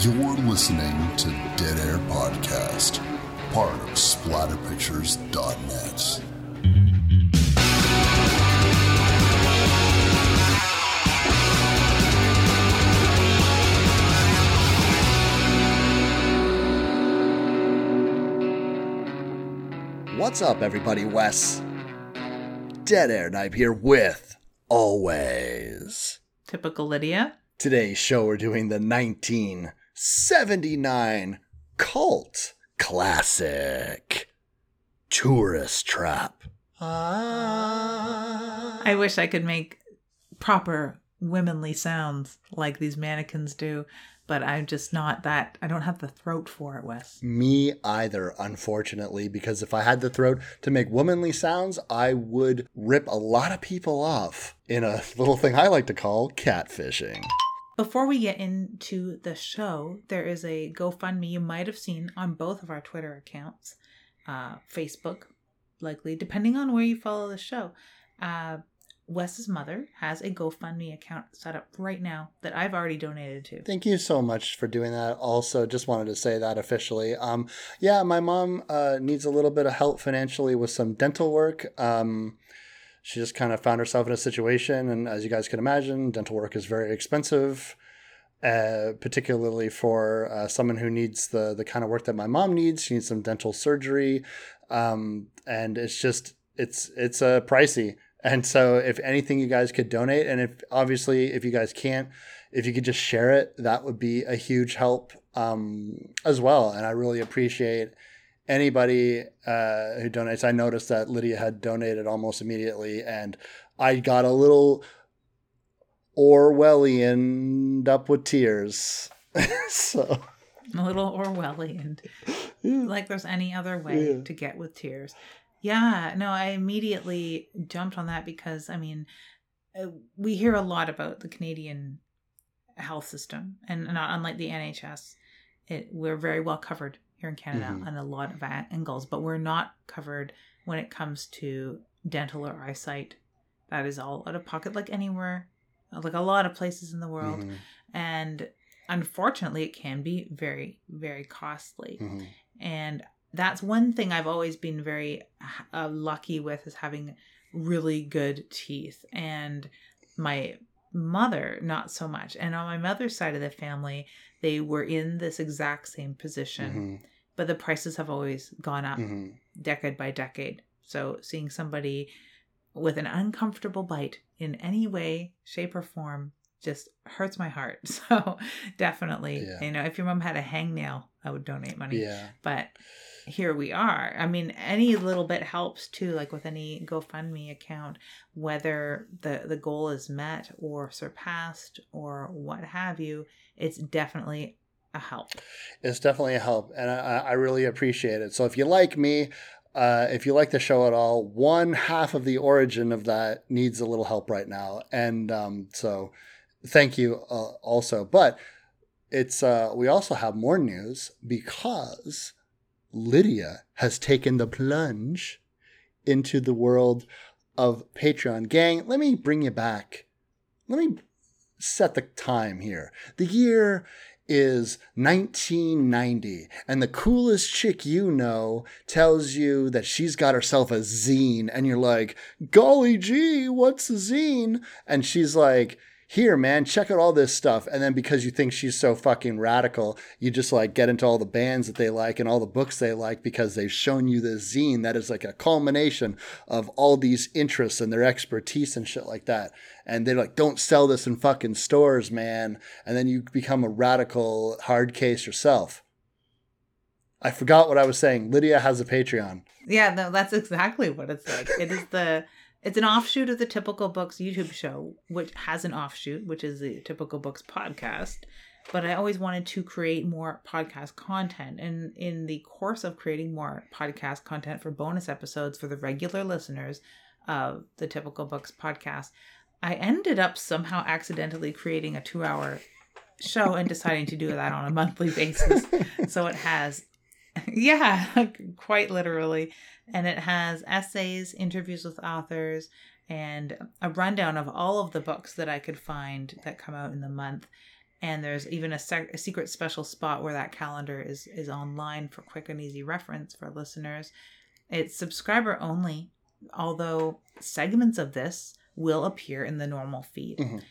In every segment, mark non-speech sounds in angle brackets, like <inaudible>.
You're listening to Dead Air Podcast, part of SplatterPictures.net. What's up, everybody? Wes. Dead Air Knife here with Always. Typical Lydia. Today's show, we're doing the 1979 cult classic Tourist Trap. Ah. I wish I could make proper womanly sounds like these mannequins do, but I'm just not that. I don't have the throat for it, Wes. Me either, unfortunately, because if I had the throat to make womanly sounds, I would rip a lot of people off in a little thing I like to call catfishing. Before we get into the show, there is a GoFundMe you might have seen on both of our Twitter accounts, uh, Facebook, likely, depending on where you follow the show. Uh, Wes's mother has a GoFundMe account set up right now that I've already donated to. Thank you so much for doing that. Also, just wanted to say that officially. Um, yeah, my mom uh, needs a little bit of help financially with some dental work. Um, she just kind of found herself in a situation, and as you guys can imagine, dental work is very expensive. Uh, particularly for uh, someone who needs the the kind of work that my mom needs, she needs some dental surgery, um, and it's just it's it's uh, pricey. And so, if anything, you guys could donate, and if obviously, if you guys can't, if you could just share it, that would be a huge help um, as well. And I really appreciate anybody uh, who donates. I noticed that Lydia had donated almost immediately, and I got a little Orwellian up with tears. <laughs> so A little Orwellian, like there's any other way Yeah. to get with tears. Yeah, no, I immediately jumped on that because I mean, uh, we hear a lot about the Canadian health system, and not unlike the NHS, it we're very well covered here in Canada Mhm. on a lot of angles, but we're not covered when it comes to dental or eyesight. That is all out of pocket, like anywhere, like a lot of places in the world, mhm, and unfortunately, it can be very, very costly mhm. and that's one thing I've always been very uh, lucky with is having really good teeth and my mother not so much and on my mother's side of the family they were in this exact same position Mhm, but the prices have always gone up mhm. decade by decade so seeing somebody with an uncomfortable bite in any way shape or form just hurts my heart <laughs> so definitely Yeah. you know if your mom had a hangnail i would donate money Yeah. but here we are. I mean, any little bit helps too, like with any GoFundMe account, whether the, the goal is met or surpassed or what have you, it's definitely a help. It's definitely a help, and I, I really appreciate it. So if you like me, uh, if you like the show at all, one half of the origin of that needs a little help right now, and um, so thank you uh, also. But it's uh, we also have more news because Lydia has taken the plunge into the world of Patreon. Gang, let me bring you back. Let me set the time here. The year is 1990, and the coolest chick you know tells you that she's got herself a zine, and you're like, golly gee, what's a zine? And she's like, here, man, check out all this stuff. And then because you think she's so fucking radical, you just like get into all the bands that they like and all the books they like because they've shown you this zine that is like a culmination of all these interests and their expertise and shit like that. And they're like, don't sell this in fucking stores, man. And then you become a radical hard case yourself. I forgot what I was saying. Lydia has a Patreon. Yeah, no, that's exactly what it's like. It is the it's an offshoot of the Typical Books YouTube show, which has an offshoot, which is the Typical Books podcast. But I always wanted to create more podcast content. And in the course of creating more podcast content for bonus episodes for the regular listeners of the Typical Books podcast, I ended up somehow accidentally creating a two hour show and deciding to do that on a monthly basis. <laughs> so it has <laughs> yeah, <laughs> quite literally. And it has essays, interviews with authors, and a rundown of all of the books that I could find that come out in the month. and there's even a, sec- a secret special spot where that calendar is is online for quick and easy reference for listeners. It's subscriber only, although segments of this will appear in the normal feed. Mhm.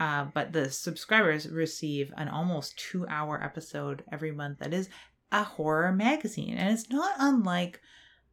Uh, but the subscribers receive an almost two hour episode every month that is a horror magazine. And it's not unlike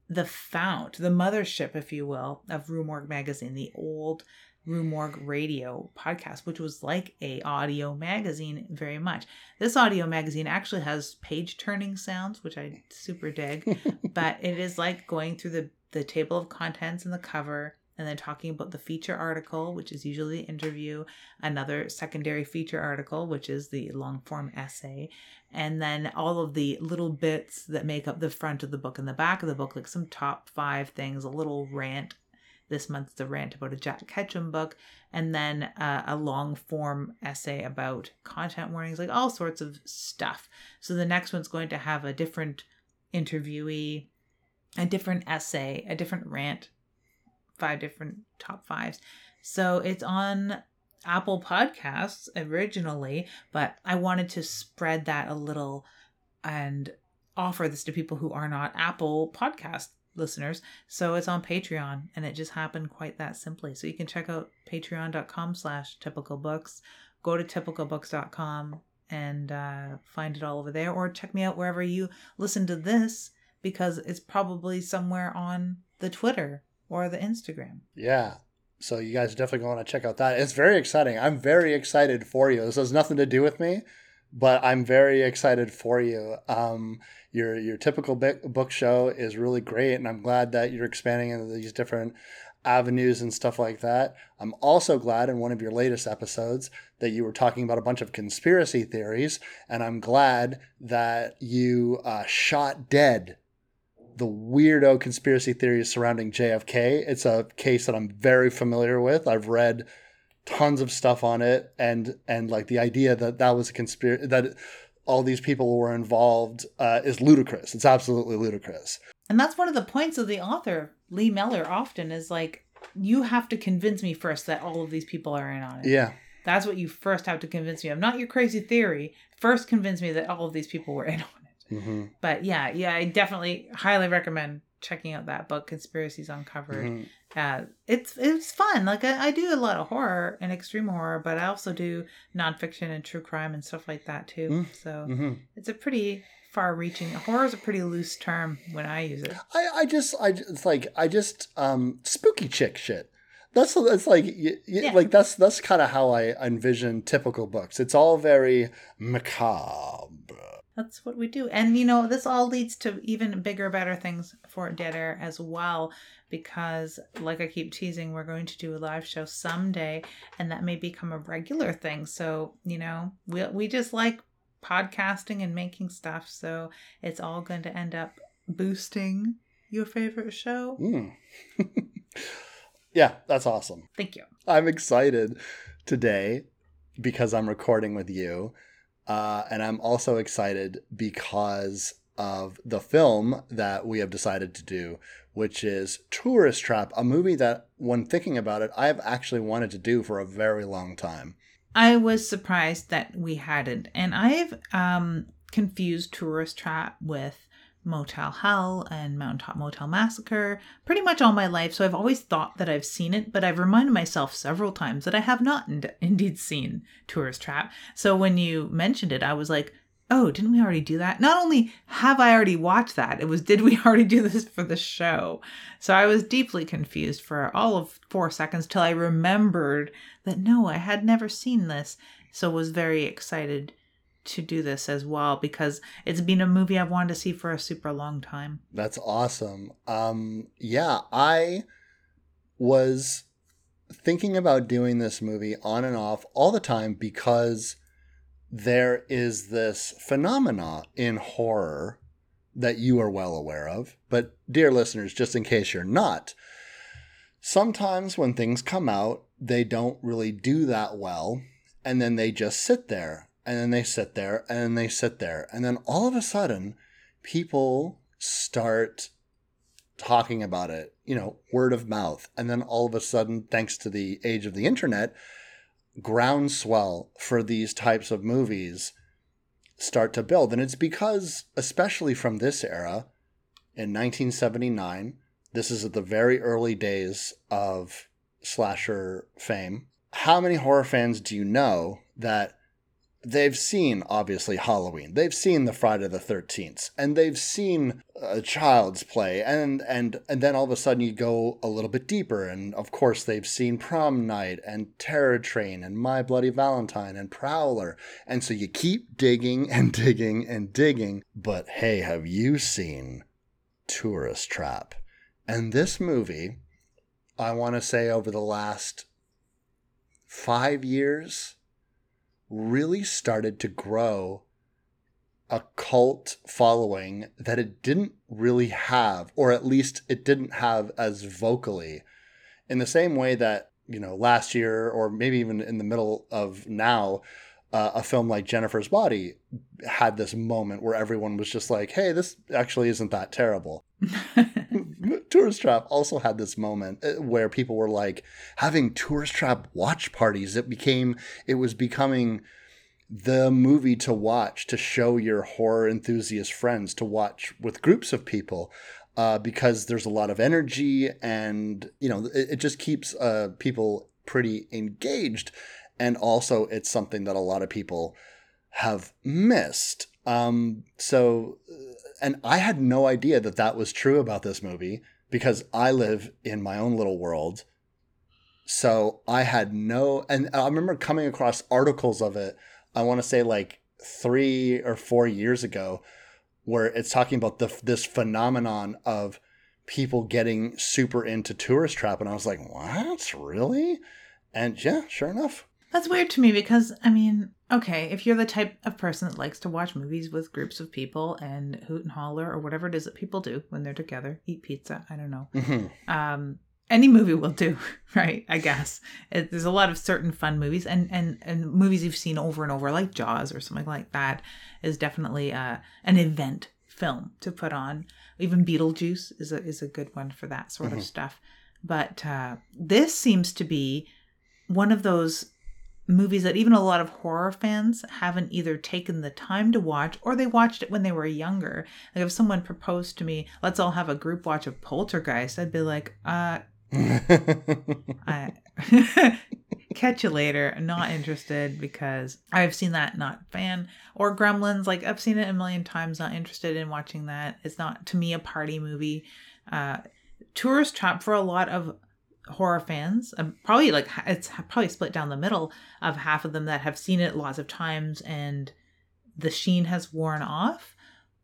the fount, the mothership, if you will, of Rue Morgue magazine, the old Rue Morgue radio podcast, which was like a audio magazine very much. This audio magazine actually has page turning sounds, which I super dig, <laughs> but it is like going through the, the table of contents and the cover and then talking about the feature article, which is usually the interview, another secondary feature article, which is the long form essay, and then all of the little bits that make up the front of the book and the back of the book, like some top five things, a little rant. This month's the rant about a Jack Ketchum book, and then uh, a long form essay about content warnings, like all sorts of stuff. So the next one's going to have a different interviewee, a different essay, a different rant, five different top fives. So it's on Apple Podcasts originally, but I wanted to spread that a little and offer this to people who are not Apple Podcast listeners. So it's on Patreon and it just happened quite that simply. So you can check out patreon.com slash typical books, go to typicalbooks.com and uh, find it all over there or check me out wherever you listen to this because it's probably somewhere on the Twitter or the Instagram. Yeah. So you guys definitely want to check out that. It's very exciting. I'm very excited for you. This has nothing to do with me, but I'm very excited for you. Um, your your typical book show is really great, and I'm glad that you're expanding into these different avenues and stuff like that. I'm also glad in one of your latest episodes that you were talking about a bunch of conspiracy theories, and I'm glad that you uh, shot dead the weirdo conspiracy theories surrounding JFK. It's a case that I'm very familiar with. I've read tons of stuff on it, and and like the idea that that was a conspiracy that all these people were involved uh, is ludicrous. It's absolutely ludicrous. And that's one of the points of the author, Lee Meller, often is like, you have to convince me first that all of these people are in on it. Yeah. That's what you first have to convince me of. Not your crazy theory. First convince me that all of these people were in on it. hmm But yeah, yeah, I definitely highly recommend checking out that book, Conspiracies Uncovered. hmm Uh, it's it's fun. Like I, I do a lot of horror and extreme horror, but I also do nonfiction and true crime and stuff like that too. Mm. So hmm it's a pretty far-reaching. Horror is a pretty loose term when I use it. I, I just I it's like I just um spooky chick shit. That's that's like y- y- Yeah. like that's that's kind of how I envision typical books. It's all very macabre. That's what we do. And you know, this all leads to even bigger, better things for Dead Air as well. Because, like I keep teasing, we're going to do a live show someday, and that may become a regular thing. So, you know, we, we just like podcasting and making stuff. So, it's all going to end up boosting your favorite show. Mm. <laughs> yeah, that's awesome. Thank you. I'm excited today because I'm recording with you. Uh, and I'm also excited because of the film that we have decided to do, which is Tourist Trap, a movie that, when thinking about it, I have actually wanted to do for a very long time. I was surprised that we hadn't. And I've um, confused Tourist Trap with Motel Hell and Mountaintop Motel Massacre pretty much all my life. So I've always thought that I've seen it, but I've reminded myself several times that I have not ind- indeed seen Tourist Trap. So when you mentioned it, I was like, oh, didn't we already do that? Not only have I already watched that, it was, did we <laughs> already do this for the show? So I was deeply confused for all of four seconds till I remembered that no, I had never seen this. So was very excited to do this as well because it's been a movie I've wanted to see for a super long time. That's awesome. Um, yeah, I was thinking about doing this movie on and off all the time because there is this phenomena in horror that you are well aware of. But, dear listeners, just in case you're not, sometimes when things come out, they don't really do that well. And then they just sit there, and then they sit there, and then they sit there. And then all of a sudden, people start talking about it, you know, word of mouth. And then all of a sudden, thanks to the age of the internet, groundswell for these types of movies start to build. And it's because, especially from this era, in 1979, this is at the very early days of slasher fame. How many horror fans do you know that they've seen obviously Halloween. They've seen the Friday the 13th and they've seen a child's play and and and then all of a sudden you go a little bit deeper and of course they've seen Prom Night and Terror Train and My Bloody Valentine and Prowler. And so you keep digging and <laughs> digging and digging, but hey, have you seen Tourist Trap? And this movie I want to say over the last 5 years really started to grow a cult following that it didn't really have, or at least it didn't have as vocally. In the same way that, you know, last year, or maybe even in the middle of now, uh, a film like Jennifer's Body had this moment where everyone was just like, hey, this actually isn't that terrible. <laughs> Tourist Trap also had this moment uh, where people were like having Tourist Trap watch parties. It became, it was becoming the movie to watch to show your horror enthusiast friends to watch with groups of people. Uh, because there's a lot of energy and you know it, it just keeps uh, people pretty engaged and also it's something that a lot of people have missed um, so and i had no idea that that was true about this movie because I live in my own little world. So I had no, and I remember coming across articles of it, I want to say like three or four years ago, where it's talking about the, this phenomenon of people getting super into tourist trap. And I was like, what? Really? And yeah, sure enough. That's weird to me because, I mean, okay, if you're the type of person that likes to watch movies with groups of people and hoot and holler or whatever it is that people do when they're together, eat pizza, I don't know. Mm-hmm. Um, any movie will do, <laughs> right? I guess it, there's a lot of certain fun movies and and and movies you've seen over and over, like Jaws or something like that, is definitely uh, an event film to put on. Even Beetlejuice is a is a good one for that sort mm-hmm. of stuff. But uh, this seems to be one of those movies that even a lot of horror fans haven't either taken the time to watch or they watched it when they were younger. Like if someone proposed to me, let's all have a group watch of Poltergeist, I'd be like, uh <laughs> I <laughs> catch you later. Not interested because I've seen that, not fan. Or Gremlins, like I've seen it a million times, not interested in watching that. It's not to me a party movie. Uh Tourist Trap for a lot of horror fans um, probably like it's probably split down the middle of half of them that have seen it lots of times and the sheen has worn off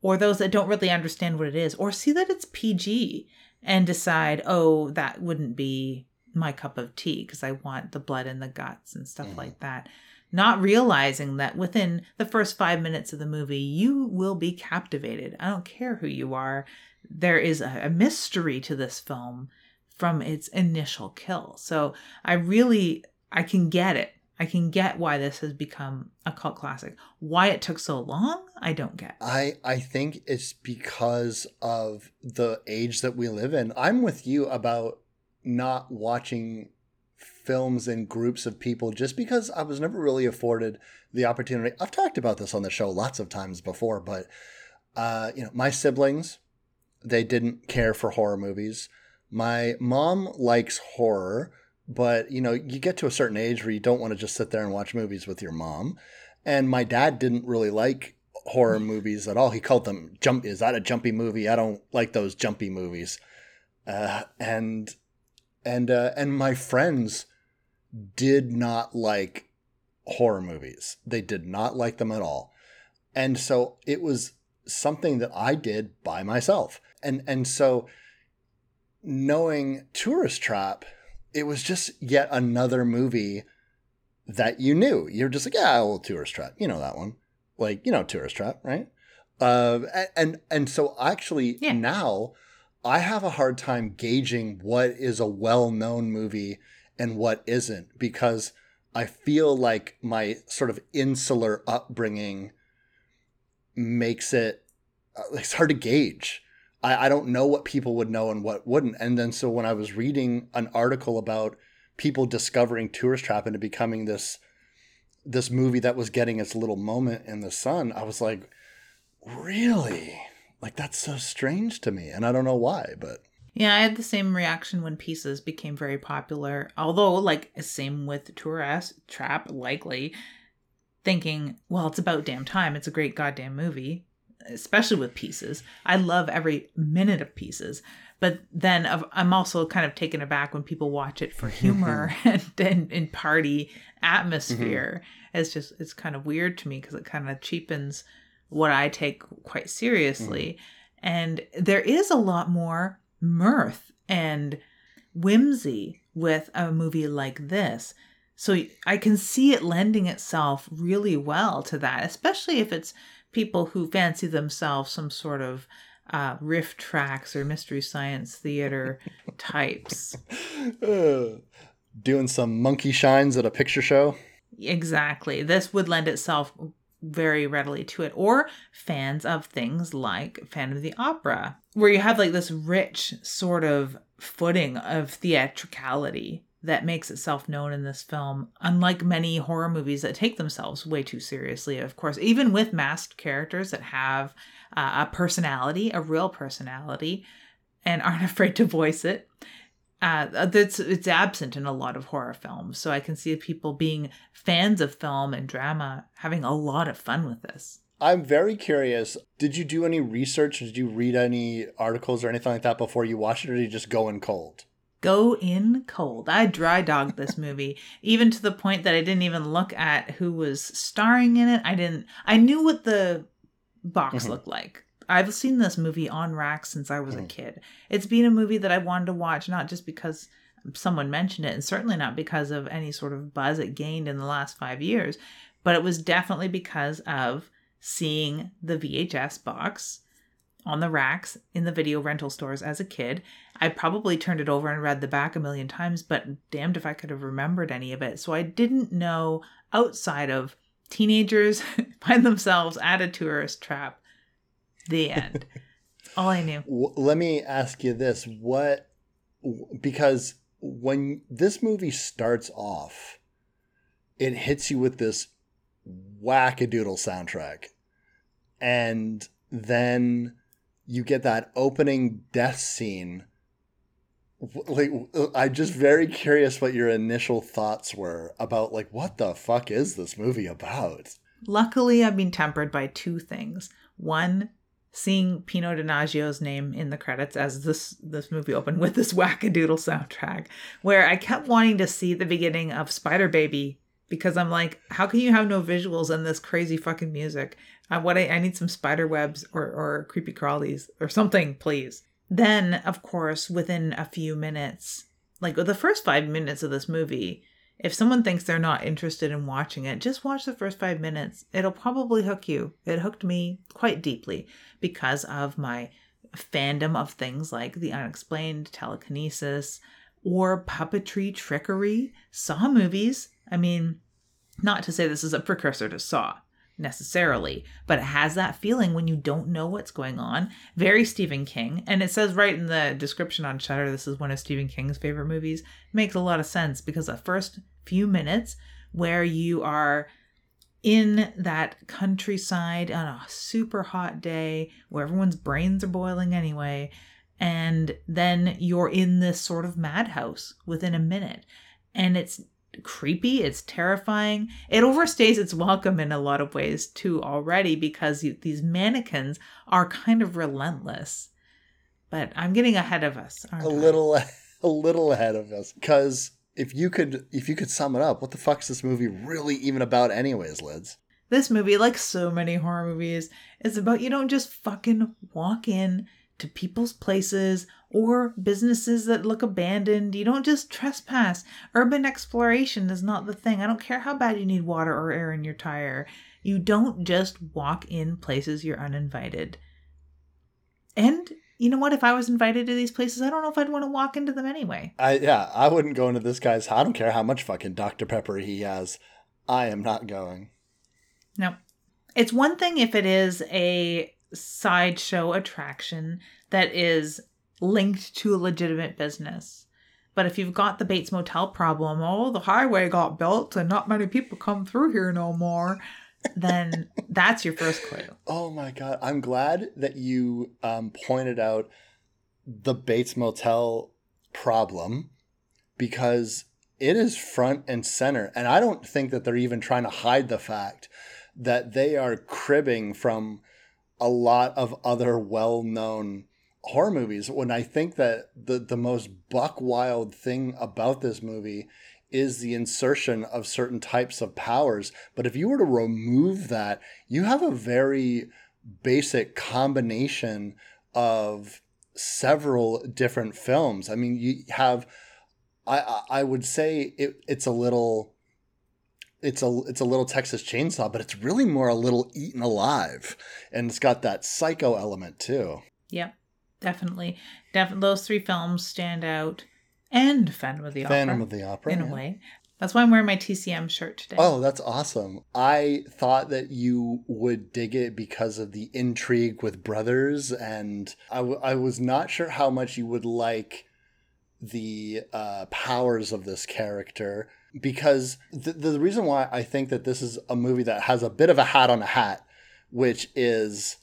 or those that don't really understand what it is or see that it's pg and decide oh that wouldn't be my cup of tea because i want the blood and the guts and stuff mm. like that. Not realizing that within the first five minutes of the movie you will be captivated. I don't care who you are. There is a, a mystery to this film from its initial kill. So I really I can get it. I can get why this has become a cult classic. Why it took so long, I don't get. I I think it's because of the age that we live in. I'm with you about not watching films in groups of people just because I was never really afforded the opportunity. I've talked about this on the show lots of times before, but uh, you know, my siblings, they didn't care for horror movies. My mom likes horror, but you know, you get to a certain age where you don't want to just sit there and watch movies with your mom. And my dad didn't really like horror <laughs> movies at all. He called them jump. Is that a jumpy movie? I don't like those jumpy movies. Uh, and and uh, and my friends did not like horror movies. They did not like them at all. And so it was something that I did by myself. And and so knowing Tourist Trap, it was just yet another movie that you knew. You're just like, yeah, old Tourist Trap. You know that one. Like, you know Tourist Trap, right? Uh, and and so actually yeah. now I have a hard time gauging what is a well-known movie and what isn't because I feel like my sort of insular upbringing makes it uh, it's hard to gauge I, I don't know what people would know and what wouldn't. And then so when I was reading an article about people discovering Tourist Trap into becoming this this movie that was getting its little moment in the sun. I was like, really? Like that's so strange to me, and I don't know why, but Yeah, I had the same reaction when Pieces became very popular. Although, like, same with Tourist Trap, likely thinking, well, it's about damn time. It's a great goddamn movie, especially with Pieces. I love every minute of Pieces. But then I'm also kind of taken aback when people watch it for humor <laughs> <laughs> and, and, and party atmosphere. Mm-hmm. It's just, it's kind of weird to me because it kind of cheapens what I take quite seriously. Mm. And there is a lot more mirth and whimsy with a movie like this. So I can see it lending itself really well to that, especially if it's people who fancy themselves some sort of uh, RiffTrax or mystery science theater <laughs> types. uh, doing some monkey shines at a picture show. Exactly. This would lend itself very readily to it. Or fans of things like Phantom of the Opera, where you have like this rich sort of footing of theatricality that makes itself known in this film, unlike many horror movies that take themselves way too seriously, of course, even with masked characters that have uh, a personality, a real personality, and aren't <laughs> afraid to voice it uh, that's it's absent in a lot of horror films. So I can see people being fans of film and drama having a lot of fun with this. I'm very curious. Did you do any research? Did you read any articles or anything like that before you watched it, or did you just go in cold? Go in cold. I dry dogged this movie, even to the point that I didn't even look at who was starring in it. I didn't. I knew what the box Mhm. looked like. I've seen this movie on rack since I was a Mhm. kid. It's been a movie that I wanted to watch, not just because someone mentioned it, and certainly not because of any sort of buzz it gained in the last five years, but it was definitely because of seeing the VHS box on the racks in the video rental stores as a kid. I probably turned it over and read the back a million times, but damned if I could have remembered any of it. So I didn't know outside of teenagers <laughs> find themselves at a tourist trap. The end. All I knew. Let me ask you this: What? Because when this movie starts off, it hits you with this wackadoodle soundtrack, and then you get that opening death scene. Like, uh, I'm just very curious what your initial thoughts were about, like, what the fuck is this movie about? Luckily, I've been tempered by two things. One, seeing Pino Donaggio's name in the credits as this this movie opened with this <laughs> wackadoodle soundtrack, where I kept wanting to see the beginning of Spider Baby because I'm like, how can you have no visuals in this crazy fucking music? I what I, I need some spider webs or or creepy crawlies or something, please. Then, of course, within a few minutes, like the first five minutes of this movie, if someone thinks they're not interested in watching it, just watch the first five minutes. It'll probably hook you. It hooked me quite deeply because of my fandom of things like the unexplained, telekinesis, or puppetry trickery. Saw movies. I mean, not to say this is a precursor to Saw necessarily, but it has that feeling when you don't know what's going on. Very Stephen King, and it says right in the description on Shudder this is one of Stephen King's favorite movies. makes a lot of sense because the first few minutes where you are in that countryside on a super hot day where everyone's brains are boiling anyway and then you're in this sort of madhouse within a minute and it's creepy it's terrifying. It overstays its welcome in a lot of ways too already because these mannequins are kind of relentless. But i'm getting ahead of us aren't a I? little <laughs> a little ahead of us because if you could if you could sum it up what the fuck's this movie really even about anyways lids This movie, like so many horror movies, is about you don't just fucking walk in to people's places or businesses that look abandoned. You don't just trespass. Urban exploration is not the thing. I don't care how bad you need water or air in your tire. You don't just walk in places you're uninvited. And you know what? If I was invited to these places, I don't know if I'd want to walk into them anyway. i yeah i wouldn't go into this guy's i don't care how much fucking dr pepper he has i am not going No. It's one thing if it is a sideshow attraction that is linked to a legitimate business. But if you've got the Bates Motel problem, oh, the highway got built and not many people come through here no more, then <laughs> that's your first clue. Oh my god, I'm glad that you um, pointed out the Bates Motel problem because it is front and center, and I don't think that they're even trying to hide the fact that they are cribbing from a lot of other well-known horror movies when I think that the the most buck wild thing about this movie is the insertion of certain types of powers. But if you were to remove that, you have a very basic combination of several different films. I mean, you have I I would say it, it's a little it's a it's a little Texas Chainsaw, but it's really more a little Eaten Alive, and it's got that psycho element too. Yep, definitely. Definitely, those three films stand out, and Phantom of the Opera. Phantom of the Opera, in a way. That's why I'm wearing my TCM shirt today. Oh, that's awesome. I thought that you would dig it because of the intrigue with brothers, and I, w- I was not sure how much you would like the uh, powers of this character because the, the reason why I think that this is a movie that has a bit of a hat on a hat, which is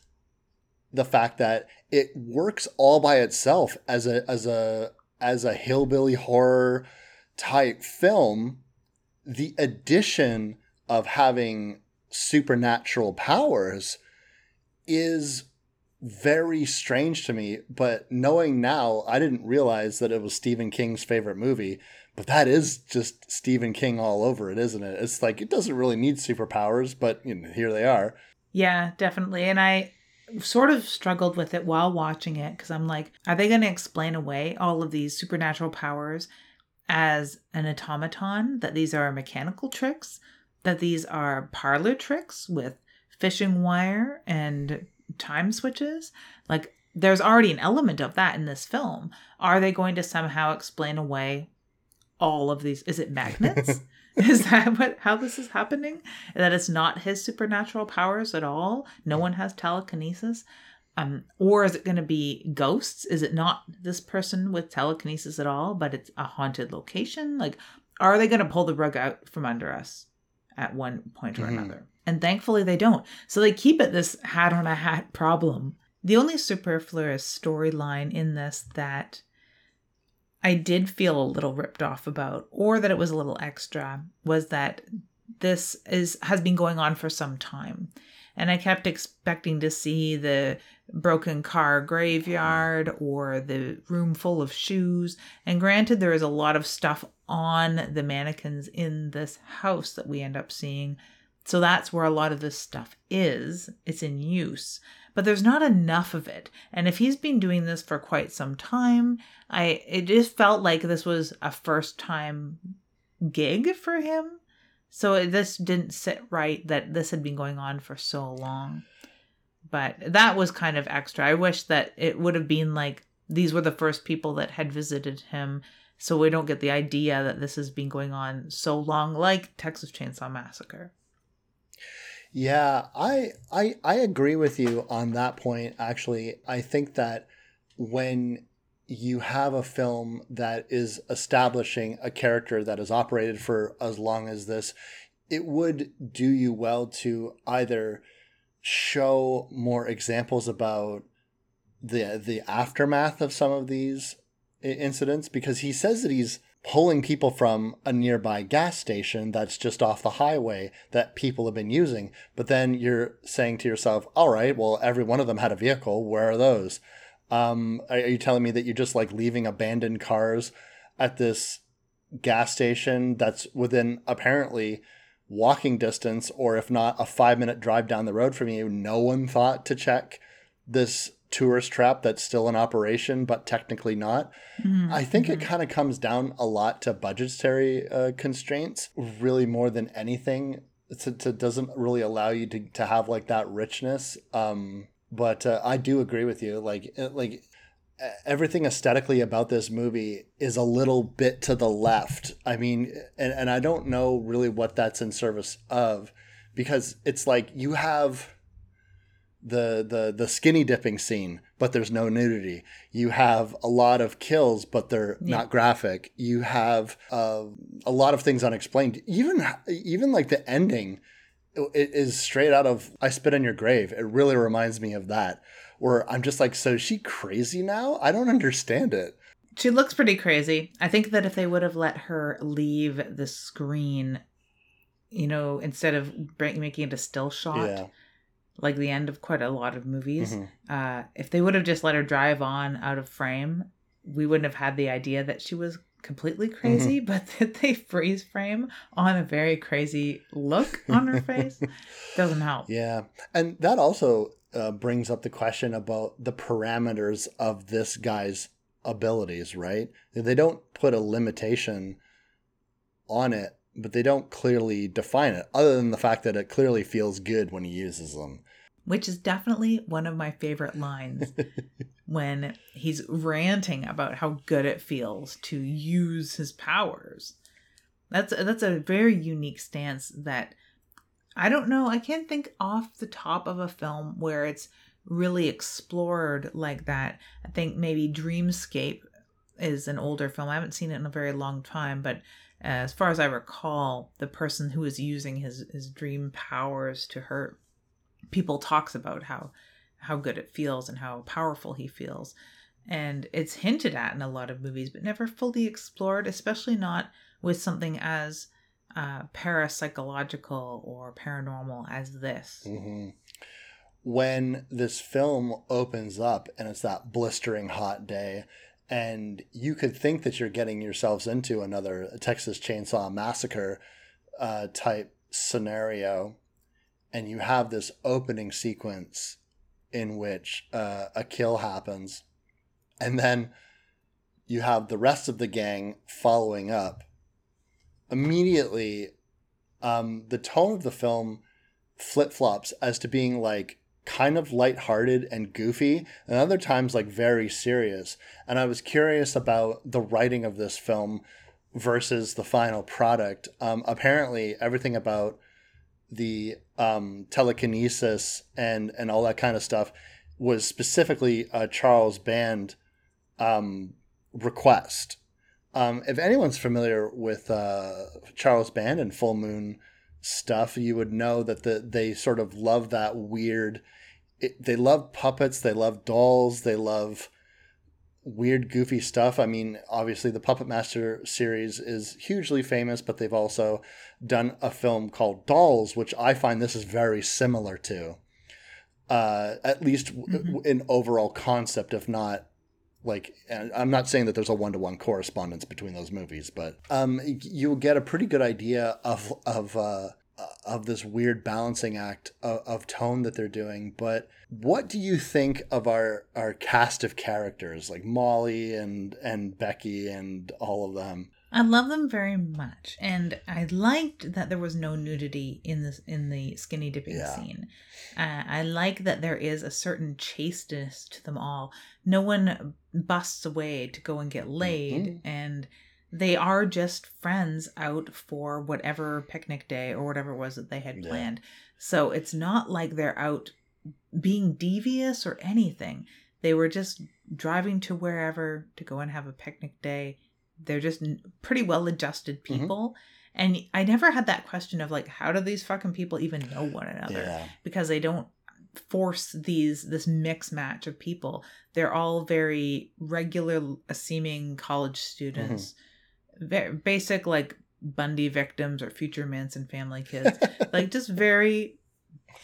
the fact that it works all by itself as a as a as a hillbilly horror type film. The addition of having supernatural powers is very strange to me but knowing now i didn't realize that it was stephen king's favorite movie but that is just stephen king all over it isn't it? It's like it doesn't really need superpowers but you know, here they are. Yeah, definitely. And I sort of struggled with it while watching it because I'm like, are they going to explain away all of these supernatural powers as an automaton? That these are mechanical tricks? That these are parlor tricks with fishing wire and time switches? Like, there's already an element of that in this film. Are they going to somehow explain away all of these? Is it magnets? <laughs> <laughs> Is that what how this is happening? That it's not his supernatural powers at all? No one has telekinesis? Um, or is it going to be ghosts? Is it not this person with telekinesis at all, but it's a haunted location? Like, are they going to pull the rug out from under us at one point or Mhm. another? And thankfully they don't. So they keep it this hat on a hat problem. The only superfluous storyline in this that I did feel a little ripped off about, or that it was a little extra, was that this is has been going on for some time. And I kept expecting to see the broken car graveyard or the room full of shoes. And granted, there is a lot of stuff on the mannequins in this house that we end up seeing. So that's where a lot of this stuff is. It's in use. But there's not enough of it. And if he's been doing this for quite some time, I it just felt like this was a first time gig for him. So this didn't sit right that this had been going on for so long. But that was kind of extra. I wish that it would have been like these were the first people that had visited him so we don't get the idea that this has been going on so long like Texas Chainsaw Massacre. Yeah, I I I agree with you on that point actually. I think that when you have a film that is establishing a character that is operated for as long as this, it would do you well to either show more examples about the the aftermath of some of these incidents because he says that he's pulling people from a nearby gas station that's just off the highway that people have been using but then you're saying to yourself all right well every one of them had a vehicle. Where are those? Um are, you telling me that you're just like leaving abandoned cars at this gas station that's within apparently walking distance or if not a five minute drive down the road from you? No one thought to check this tourist trap that's still in operation but technically not I think it kind of comes down a lot to budgetary uh, constraints, really more than anything. It, doesn't really allow you to, to have like that richness. Um, but uh, I do agree with you. Like like everything aesthetically about this movie is a little bit to the left. I mean, and, and I don't know really what that's in service of, because it's like you have the the the skinny dipping scene, but there's no nudity. You have a lot of kills, but they're Yeah. not graphic. You have uh, a lot of things unexplained. Even even like the ending, it is straight out of "I Spit on Your Grave." It really reminds me of that, where I'm just like, so is she crazy now? I don't understand it. She looks pretty crazy. I think that if they would have let her leave the screen, you know, instead of making it a still shot, Yeah. Like the end of quite a lot of movies, Mhm. uh, if they would have just let her drive on out of frame, we wouldn't have had the idea that she was completely crazy, <laughs> but that they freeze frame on a very crazy look on her <laughs> face doesn't help. Yeah, and that also uh, brings up the question about the parameters of this guy's abilities, right? They don't put a limitation on it, but they don't clearly define it, other than the fact that it clearly feels good when he uses them. Which is definitely one of my favorite lines <laughs> when he's ranting about how good it feels to use his powers. That's that's a very unique stance that I don't know, I can't think off the top of a film where it's really explored like that. I think maybe Dreamscape is an older film. I haven't seen it in a very long time, but as far as I recall, the person who is using his his dream powers to hurt people talks about how how good it feels and how powerful he feels. And it's hinted at in a lot of movies, but never fully explored, especially not with something as uh, parapsychological or paranormal as this. Mm-hmm. When this film opens up and it's that blistering hot day, and you could think that you're getting yourselves into another Texas Chainsaw Massacre uh, type scenario, and you have this opening sequence in which uh, a kill happens, and then you have the rest of the gang following up. Immediately, um, the tone of the film flip flops as to being like kind of lighthearted and goofy, and other times like very serious. And I was curious about the writing of this film versus the final product. Um, apparently, everything about the um, telekinesis and and all that kind of stuff was specifically a Charles Band um, request. Um, if anyone's familiar with uh, Charles Band and Full Moon stuff, you would know that the they sort of love that weird. It, they love puppets. They love dolls. They love weird, goofy stuff. I mean, obviously, the Puppet Master series is hugely famous, but they've also done a film called Dolls, which I find this is very similar to. Uh, at least w- Mhm. in overall concept, if not like i'm not saying that there's a one-to-one correspondence between those movies but um you'll get a pretty good idea of of uh of this weird balancing act of, of tone that they're doing. But what do you think of our our cast of characters like molly and and becky and all of them I love them very much, and I liked that there was no nudity in this in the skinny dipping Yeah. scene. Uh, I like that there is a certain chasteness to them all. No one busts away to go and get laid, Mhm. and they are just friends out for whatever picnic day or whatever it was that they had Yeah. planned. So it's not like they're out being devious or anything. They were just driving to wherever to go and have a picnic day. They're just pretty well adjusted Mm-hmm. people. And I never had that question of like, how do these fucking people even know one another? yeah Because they don't force these this mix match of people. They're all very regular seeming college students, very basic like Bundy victims or future Manson family kids <laughs> like just very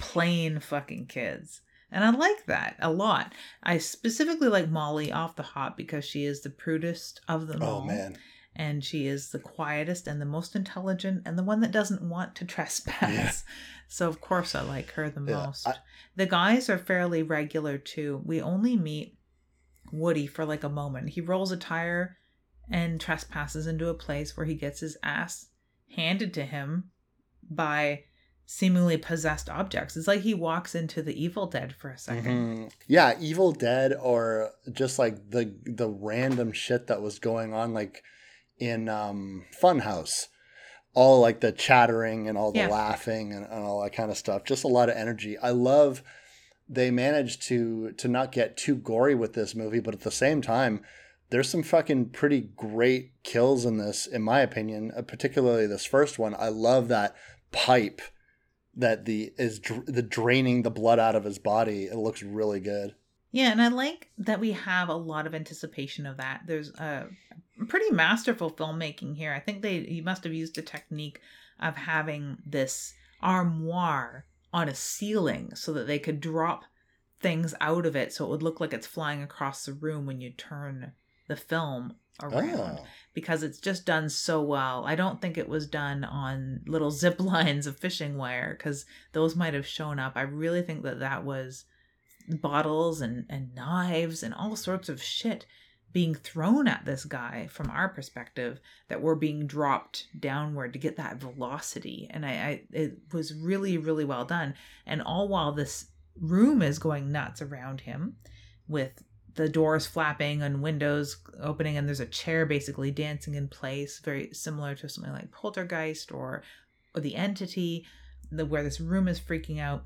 plain fucking kids and i like that a lot. I specifically like molly off the hop because she is the prudest of them oh all. man. And she is the quietest and the most intelligent and the one that doesn't want to <laughs> trespass. So of course i like her the Yeah, most. I- the guys are fairly regular too. We only meet woody for like a moment. He rolls a tire and trespasses into a place where he gets his ass handed to him by seemingly possessed objects it's like he walks into the evil dead for a 2nd Mhm. Yeah, Evil Dead or just like the the random shit that was going on like in um Funhouse. All like the chattering and all the Yeah. laughing and, and all that kind of stuff. Just a lot of energy. I love they managed to to not get too gory with this movie, but at the same time, there's some fucking pretty great kills in this, in my opinion. Uh, particularly this first one. I love that pipe that the is dr- the draining the blood out of his body. It looks really good. Yeah, and I like that we have a lot of anticipation of that. There's a pretty masterful filmmaking here. I think they you must have used the technique of having this armoire on a ceiling so that they could drop things out of it so it would look like it's flying across the room when you turn the film around Oh. because it's just done so well. I don't think it was done on little <laughs> zip lines of fishing wire because those might have shown up. I really think that that was bottles and, and knives and all sorts of shit being thrown at this guy from our perspective that were being dropped downward to get that velocity and I, I it was really really well done and all while this room is going nuts around him with the doors flapping and windows opening and there's a chair basically dancing in place very similar to something like poltergeist or, or the entity the, where this room is freaking out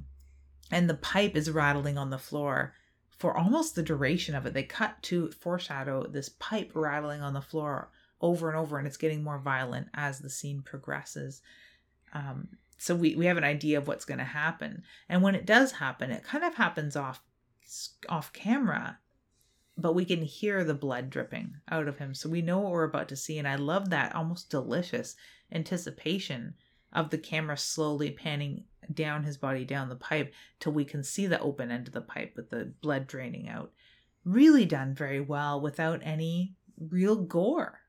and the pipe is rattling on the floor for almost the duration of it. They cut to foreshadow this pipe rattling on the floor over and over, and it's getting more violent as the scene progresses. Um, so we, we have an idea of what's going to happen, and when it does happen, it kind of happens off off camera, but we can hear the blood dripping out of him, so we know what we're about to see. And I love that almost delicious anticipation of the camera slowly panning down his body down the pipe till we can see the open end of the pipe with the blood draining out. Really done very well without any real gore.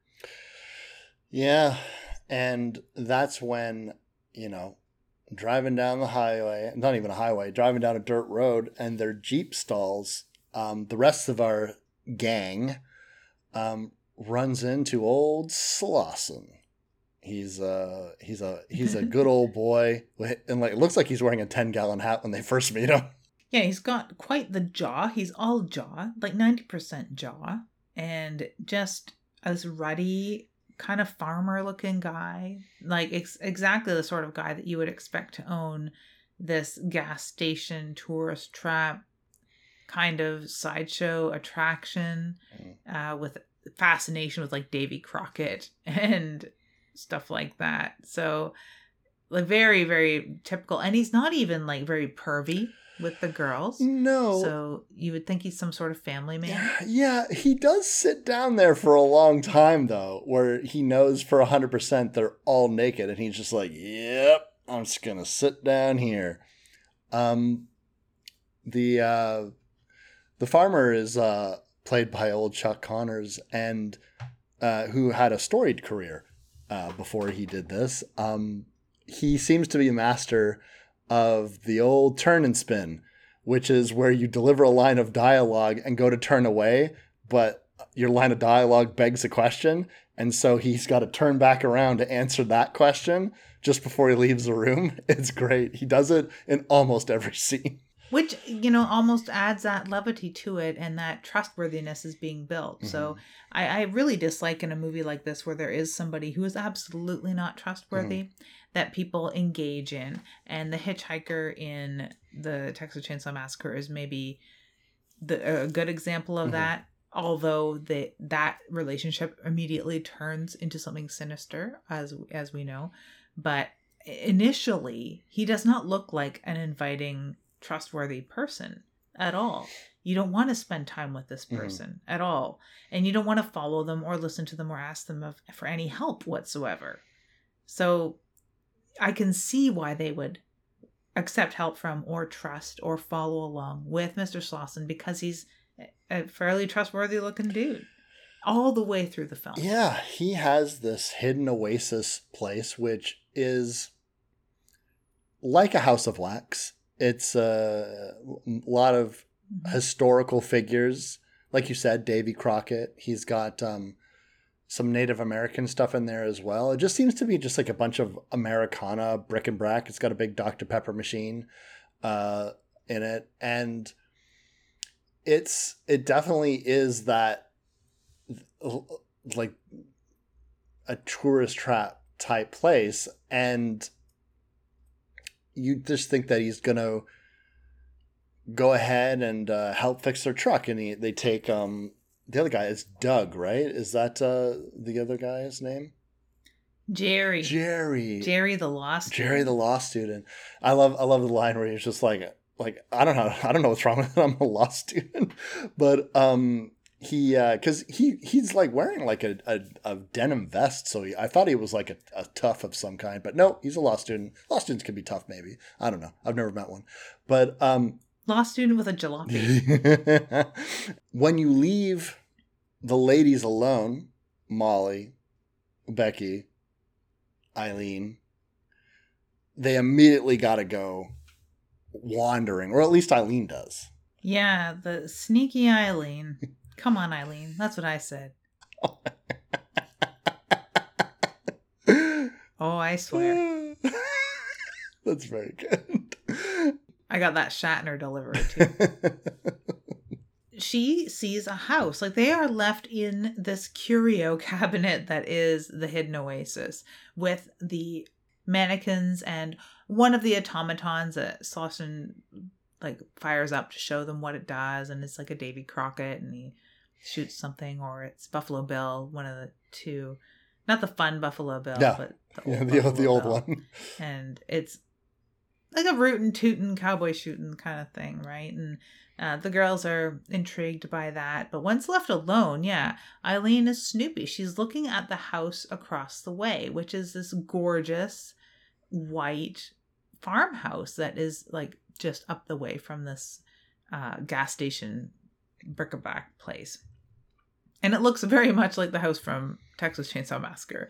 Yeah, and that's when you know driving down the highway, not even a highway, driving down a dirt road, and their jeep stalls. Um, the rest of our gang um, runs into old Slauson. He's uh he's a he's a good old boy, and like it looks like he's wearing a ten gallon hat when they first meet him. Yeah, he's got quite the jaw. He's all jaw, like 90% jaw, and just this ruddy, kind of farmer looking guy. Like ex- exactly the sort of guy that you would expect to own this gas station tourist trap kind of sideshow attraction uh, with fascination with like Davy Crockett <laughs> and stuff like that. So, like, very, very typical. And he's not even like very pervy with the girls. No, So, you would think he's some sort of family man. Yeah, yeah, he does sit down there for a long time though, where he knows for hundred percent they're all naked, and he's just like, "Yep, I'm just gonna sit down here." Um, the uh, the farmer is uh, played by old Chuck Connors, and uh, who had a storied career uh, before he did this. Um, he seems to be a master of the old turn and spin which is where you deliver a line of dialogue and go to turn away, but your line of dialogue begs a question. And so he's got to turn back around to answer that question just before he leaves the room. <laughs> It's great. He does it in almost every <laughs> scene. Which, you know, almost adds that levity to it and that trustworthiness is being built. So I, I really dislike in a movie like this where there is somebody who is absolutely not trustworthy that people engage in. And the hitchhiker in the Texas Chainsaw Massacre is maybe the, a good example of Mhm. that. Although the, that relationship immediately turns into something sinister, as as we know, but initially he does not look like an inviting trustworthy person at all you don't want to spend time with this Mhm. person at all and you don't want to follow them or listen to them or ask them of, for any help whatsoever so i can see why they would accept help from or trust or follow along with mr slauson because he's a fairly trustworthy looking dude all the way through the film Yeah, he has this hidden oasis place, which is like a house of wax. It's a lot of Mhm. historical figures. Like you said, Davy Crockett. He's got um, some Native American stuff in there as well. It just seems to be just like a bunch of Americana brick and brack. It's got a big Dr. Pepper machine uh, in it. And it's it definitely is that like a tourist trap type place and you just think that he's gonna go ahead and uh, help fix their truck, and he, they take um the other guy is Doug, right? Is that uh, the other guy's name? Jerry. Jerry. Jerry the lost. Jerry the law student. I love I love the line where he's just like like I don't know I don't know what's wrong with it. I'm a law <laughs> student, but um he uh because he he's like wearing like a, a, a denim vest so he, i thought he was like a, a tough of some kind but no he's a law student. Law students can be tough maybe. I don't know. I've never met one. But um Law student with a jalopy. <laughs> when you leave the ladies alone molly becky eileen they immediately got to go wandering or at least eileen does. Yeah, the sneaky Eileen. <laughs> Come on, Eileen. That's what I said. <laughs> Oh, I swear. <laughs> That's very good. I got that Shatner delivery too. <laughs> she sees a house. Like they are left in this curio cabinet that is the hidden oasis with the mannequins and one of the automatons that Slauson like fires up to show them what it does and it's like a Davy Crockett and he shoots something or it's Buffalo Bill, one of the two. Not the fun Buffalo Bill, Yeah. but the yeah, old, the, the old Bill one. <laughs> and it's like a rootin' tootin' cowboy shooting kind of thing, right? And uh, the girls are intrigued by that. But once left alone, yeah, Eileen is Snoopy. She's looking at the house across the way, which is this gorgeous white farmhouse that is like just up the way from this uh, gas station bric-a-brac place. And it looks very much like the house from Texas Chainsaw Massacre.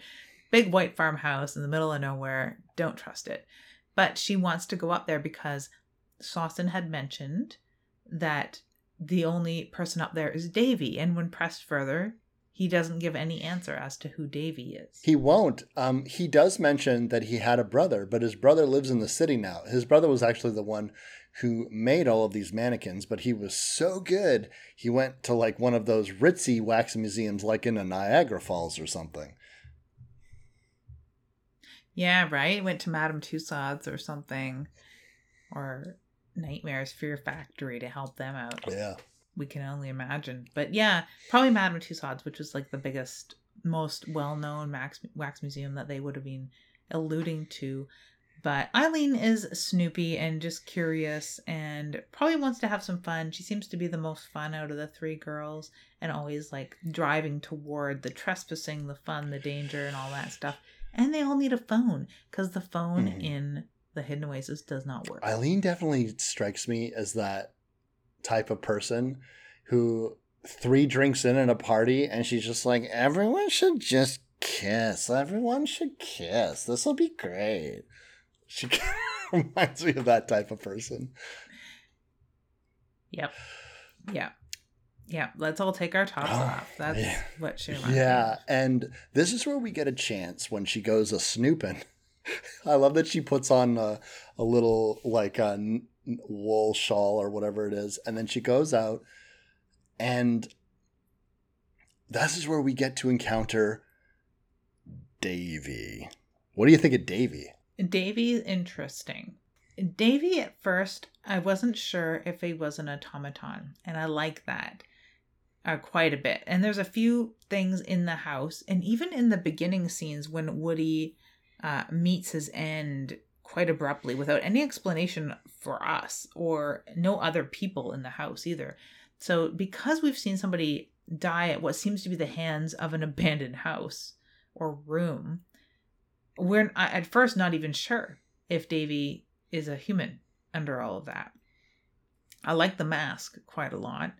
Big white farmhouse in the middle of nowhere. Don't trust it. But she wants to go up there because Slauson had mentioned that the only person up there is Davy. And when pressed further, he doesn't give any answer as to who Davy is. He won't. Um, he does mention that he had a brother, but his brother lives in the city now. His brother was actually the one who made all of these mannequins, but he was so good, he went to like one of those ritzy wax museums, like in a Niagara Falls or something. Yeah, right? Went to Madame Tussauds or something. Or Nightmares Fear Factory to help them out. Yeah. We can only imagine. But yeah, probably Madame Tussauds, which was like the biggest, most well-known wax, wax museum that they would have been alluding to. But Eileen is Snoopy and just curious and probably wants to have some fun. She seems to be the most fun out of the three girls and always like driving toward the trespassing, the fun, the danger, and all that stuff. And they all need a phone because the phone Mhm. in the Hidden Oasis does not work. Eileen definitely strikes me as that type of person who three drinks in at a party and she's just like, everyone should just kiss. Everyone should kiss. This will be great. She <laughs> reminds me of that type of person. Yep. Yeah. Yeah. Let's all take our tops Oh, off. That's yeah. what she reminds me Yeah, of. and this is where we get a chance when she goes a snooping. <laughs> I love that she puts on a, a little like a wool shawl or whatever it is, and then she goes out, and this is where we get to encounter Davy. What do you think of Davy? Davy interesting. Davy, at first, I wasn't sure if he was an automaton, and I like that uh, quite a bit. And there's a few things in the house, and even in the beginning scenes when Woody uh, meets his end quite abruptly without any explanation for us or no other people in the house either. So, because we've seen somebody die at what seems to be the hands of an abandoned house or room, we're at first not even sure if Davy is a human under all of that. I like the mask quite a lot.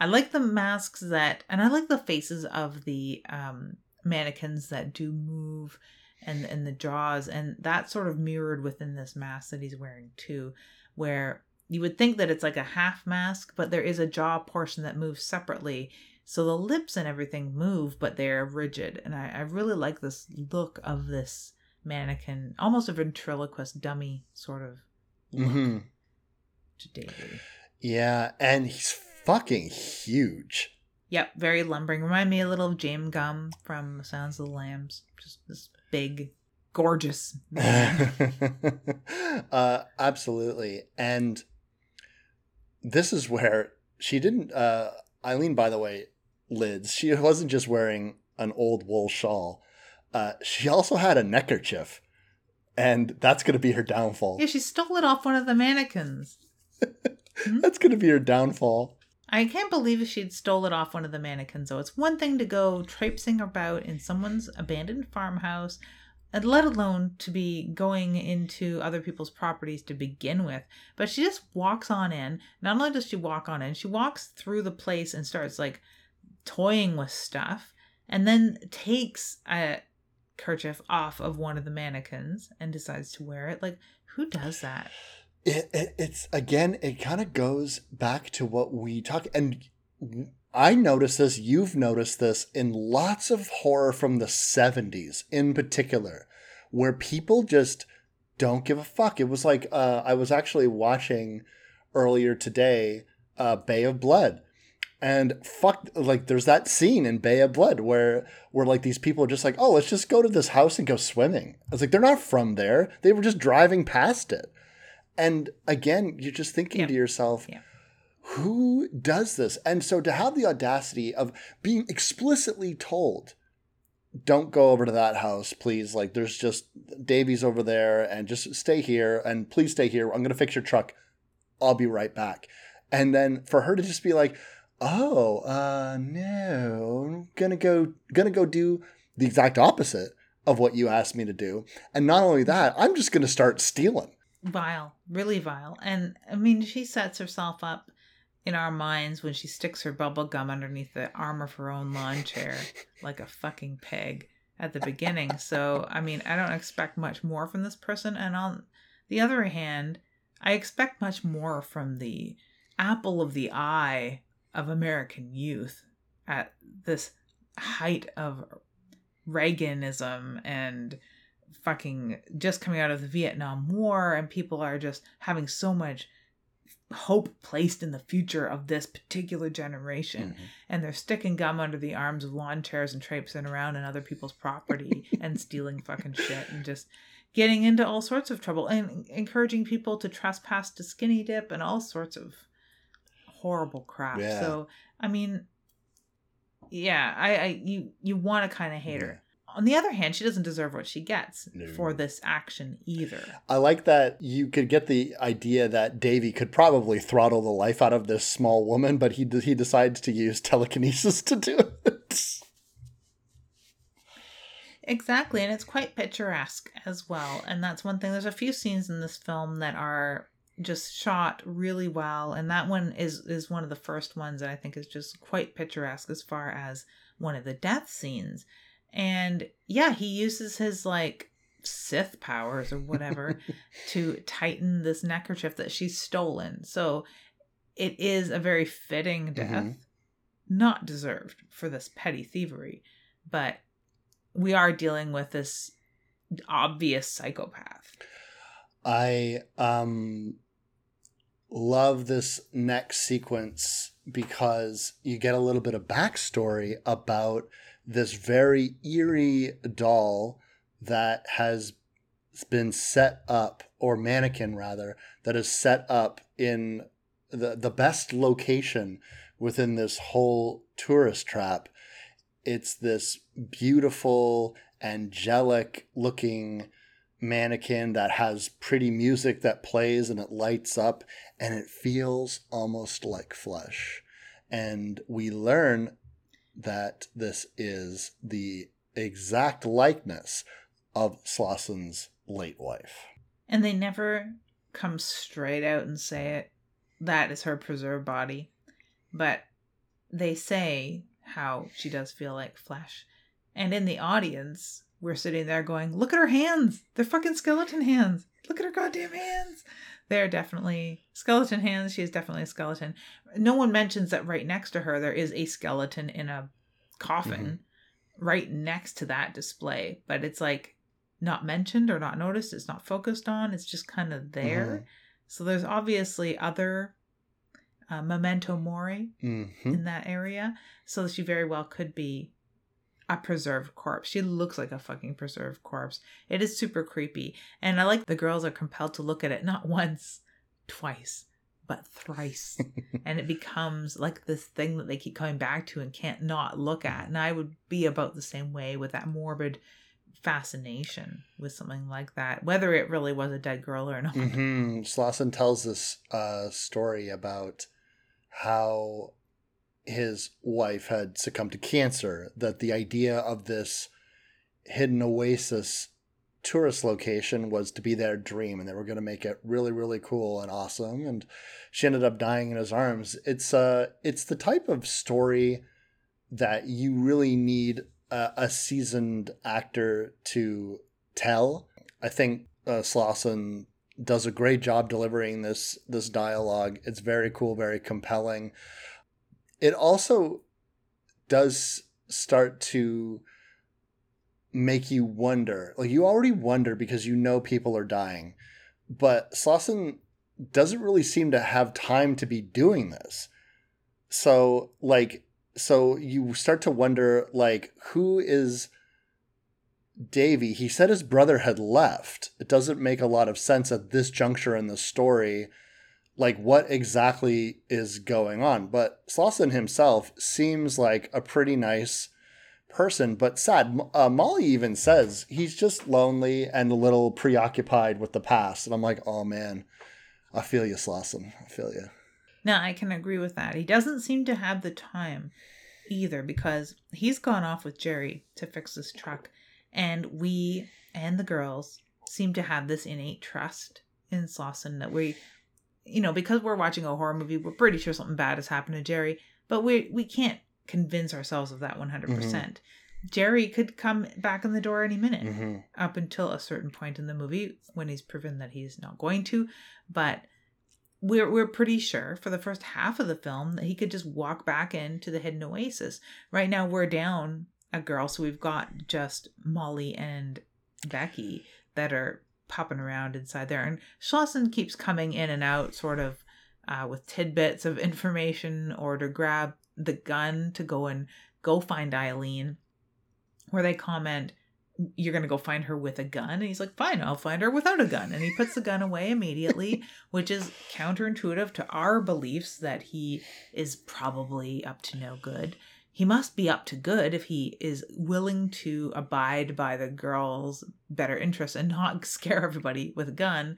I like the masks that, and I like the faces of the um, mannequins that do move, and and the jaws, and that sort of mirrored within this mask that he's wearing too, where you would think that it's like a half mask, but there is a jaw portion that moves separately. So the lips and everything move, but they're rigid. And I, I really like this look of this mannequin, almost a ventriloquist dummy sort of look Mm-hmm. to Davy. Yeah, and he's fucking huge. Yep, very lumbering. Remind me a little of James Gumb from Silence of the Lambs. Just this big, gorgeous <laughs> man. uh, absolutely. And this is where she didn't. Uh, Eileen, by the way, lids. She wasn't just wearing an old wool shawl. Uh, she also had a neckerchief, and that's going to be her downfall. Yeah, she stole it off one of the mannequins. <laughs> That's going to be her downfall. I can't believe she'd stole it off one of the mannequins, though. It's one thing to go traipsing about in someone's abandoned farmhouse, and let alone to be going into other people's properties to begin with. But she just walks on in. Not only does she walk on in, she walks through the place and starts like toying with stuff, and then takes a kerchief off of one of the mannequins and decides to wear it. Like, who does that? It, it it's again it kind of goes back to what we talk and i noticed this you've noticed this in lots of horror from the 70s in particular where people just don't give a fuck. It was like uh, i was actually watching earlier today uh, bay of blood and fuck like there's that scene in bay of blood where where like these people are just like oh let's just go to this house and go swimming. I was like they're not from there. They were just driving past it and again, you're just thinking Yeah. to yourself, Yeah. who does this? And so to have the audacity of being explicitly told, don't go over to that house, please. Like, there's just Davies over there, and just stay here, and please stay here. I'm going to fix your truck. I'll be right back. And then for her to just be like, oh, uh, no, I'm gonna go, gonna go do the exact opposite of what you asked me to do. And not only that, I'm just gonna start stealing. Vile, really vile. And I mean, she sets herself up in our minds when she sticks her bubble gum underneath the arm of her own lawn chair <laughs> like a fucking pig at the beginning. So, I mean, I don't expect much more from this person. And on the other hand, I expect much more from the apple of the eye of American youth at this height of Reaganism and fucking just coming out of the Vietnam War, and people are just having so much hope placed in the future of this particular generation. Mm-hmm. And they're sticking gum under the arms of lawn chairs and traipsing around in other people's property <laughs> and stealing fucking shit and just getting into all sorts of trouble and encouraging people to trespass to skinny dip and all sorts of horrible crap. Yeah. So, I mean, yeah, I, I you you want to kind of hate her. On the other hand, she doesn't deserve what she gets No. for this action either. I like that you could get the idea that Davy could probably throttle the life out of this small woman, but he he decides to use telekinesis to do it. Exactly, and it's quite picturesque as well. And that's one thing. There's a few scenes in this film that are just shot really well, and that one is is one of the first ones that I think is just quite picturesque as far as one of the death scenes. And yeah, he uses his like Sith powers or whatever <laughs> to tighten this neckerchief that she's stolen. So it is a very fitting death, Mhm. not deserved for this petty thievery, but we are dealing with this obvious psychopath. I um love this next sequence because you get a little bit of backstory about this very eerie doll that has been set up or mannequin rather that is set up in the the best location within this whole tourist trap. It's this beautiful angelic looking mannequin that has pretty music that plays and it lights up and it feels almost like flesh. And we learn that this is the exact likeness of Slauson's late wife. And they never come straight out and say it. That is her preserved body. But they say how she does feel like flesh. And in the audience, we're sitting there going, Look at her hands. They're fucking skeleton hands. Look at her goddamn hands. They're definitely skeleton hands. She is definitely a skeleton. No one mentions that right next to her, there is a skeleton in a coffin right next to that display. But it's like not mentioned or not noticed. It's not focused on. It's just kind of there. So there's obviously other uh, memento mori hmm in that area. So she very well could be a preserved corpse. She looks like a fucking preserved corpse. It is super creepy. And I like the girls are compelled to look at it not once, twice, but thrice. <laughs> and it becomes like this thing that they keep coming back to and can't not look at. And I would be about the same way with that morbid fascination with something like that, whether it really was a dead girl or not. Mm-hmm. Slauson tells this uh, story about how his wife had succumbed to cancer, that the idea of this hidden oasis tourist location was to be their dream and they were going to make it really really cool and awesome and she ended up dying in his arms. It's uh it's the type of story that you really need a, a seasoned actor to tell. I think uh, slauson does a great job delivering this this dialogue. It's very cool very compelling it also does start to make you wonder. Like you already wonder because you know people are dying, but Slauson doesn't really seem to have time to be doing this. So like so you start to wonder like who is Davy? He said his brother had left. It doesn't make a lot of sense at this juncture in the story like what exactly is going on. But Slauson himself seems like a pretty nice person, but sad. Uh, Molly even says he's just lonely and a little preoccupied with the past. And I'm like, oh man, I feel you, Slauson. I feel you. No, I can agree with that. He doesn't seem to have the time either because he's gone off with Jerry to fix this truck. And we and the girls seem to have this innate trust in Slauson that we, you know, because we're watching a horror movie, we're pretty sure something bad has happened to Jerry, but we we can't convince ourselves of that 100%. Mm-hmm. Jerry could come back in the door any minute mm-hmm. up until a certain point in the movie when he's proven that he's not going to. But we're, we're pretty sure for the first half of the film that he could just walk back into the hidden oasis. Right now, we're down a girl, so we've got just Molly and Becky that are popping around inside there. And Slauson keeps coming in and out, sort of uh, with tidbits of information or to grab the gun to go and go find Eileen, where they comment, You're going to go find her with a gun? And he's like, Fine, I'll find her without a gun. And he puts the gun away immediately, which is counterintuitive to our beliefs that he is probably up to no good. He must be up to good if he is willing to abide by the girl's better interests and not <laughs> scare everybody with a gun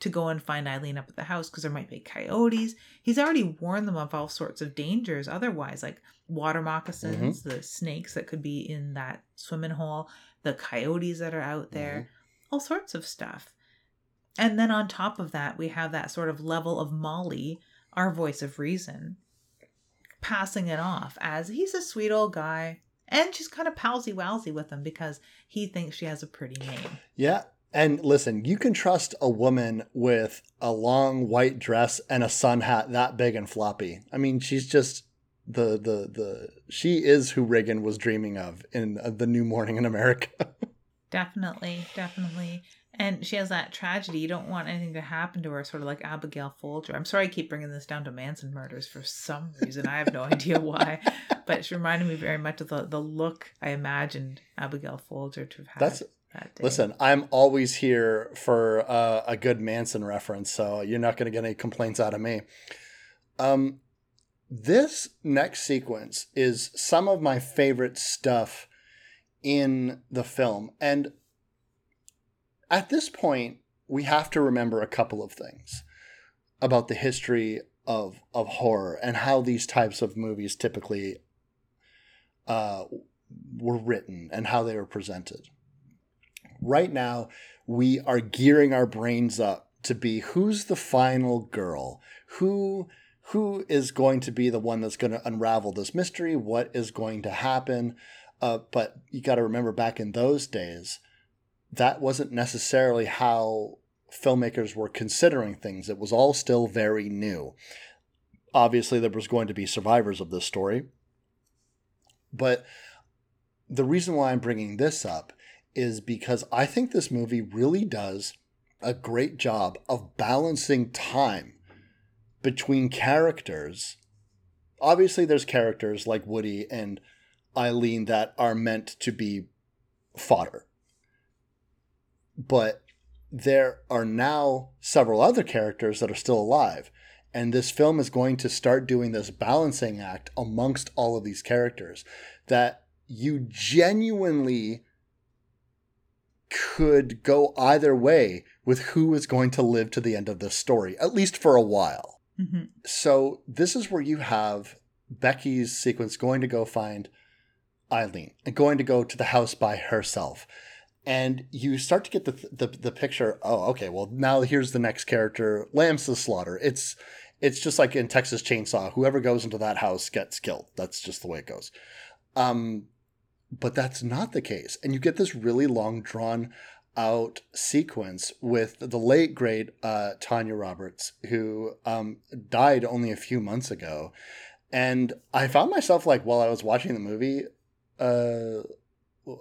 to go and find Eileen up at the house because there might be coyotes. He's already warned them of all sorts of dangers otherwise, like water moccasins, mm-hmm. the snakes that could be in that swimming hole, the coyotes that are out there, mm-hmm. all sorts of stuff. And then on top of that, we have that sort of level of Molly, our voice of reason, passing it off as he's a sweet old guy. And she's kind of palsy walsy with him because he thinks she has a pretty name. Yeah, and listen, you can trust a woman with a long white dress and a sun hat that big and floppy. I mean, she's just the the the she is who Reagan was dreaming of in the New Morning in America. <laughs> definitely, definitely. And she has that tragedy. You don't want anything to happen to her, sort of like Abigail Folger. I'm sorry I keep bringing this down to Manson murders for some reason. I have no <laughs> idea why. But she reminded me very much of the, the look I imagined Abigail Folger to have had. That's Listen, I'm always here for uh, a good Manson reference, so you're not going to get any complaints out of me. Um, this next sequence is some of my favorite stuff in the film, and at this point, we have to remember a couple of things about the history of of horror and how these types of movies typically uh, were written and how they were presented. Right now we are gearing our brains up to be who's the final girl? Who who is going to be the one that's going to unravel this mystery? What is going to happen? Uh, but you got to remember back in those days that wasn't necessarily how filmmakers were considering things it was all still very new obviously there was going to be survivors of this story but the reason why i'm bringing this up is because I think this movie really does a great job of balancing time between characters. Obviously, there's characters like Woody and Eileen that are meant to be fodder. But there are now several other characters that are still alive. And this film is going to start doing this balancing act amongst all of these characters that you genuinely could go either way with who is going to live to the end of this story, at least for a while. hmm So, this is where you have Becky's sequence going to go find Eileen and going to go to the house by herself. And you start to get the, the, the picture. Oh, okay. Well, now here's the next character, Lambs to Slaughter. It's it's just like in Texas Chainsaw. Whoever goes into that house gets killed. That's just the way it goes. Um, but that's not the case. And you get this really long, drawn out sequence with the late great uh, Tanya Roberts, who um, died only a few months ago. And I found myself like while I was watching the movie uh,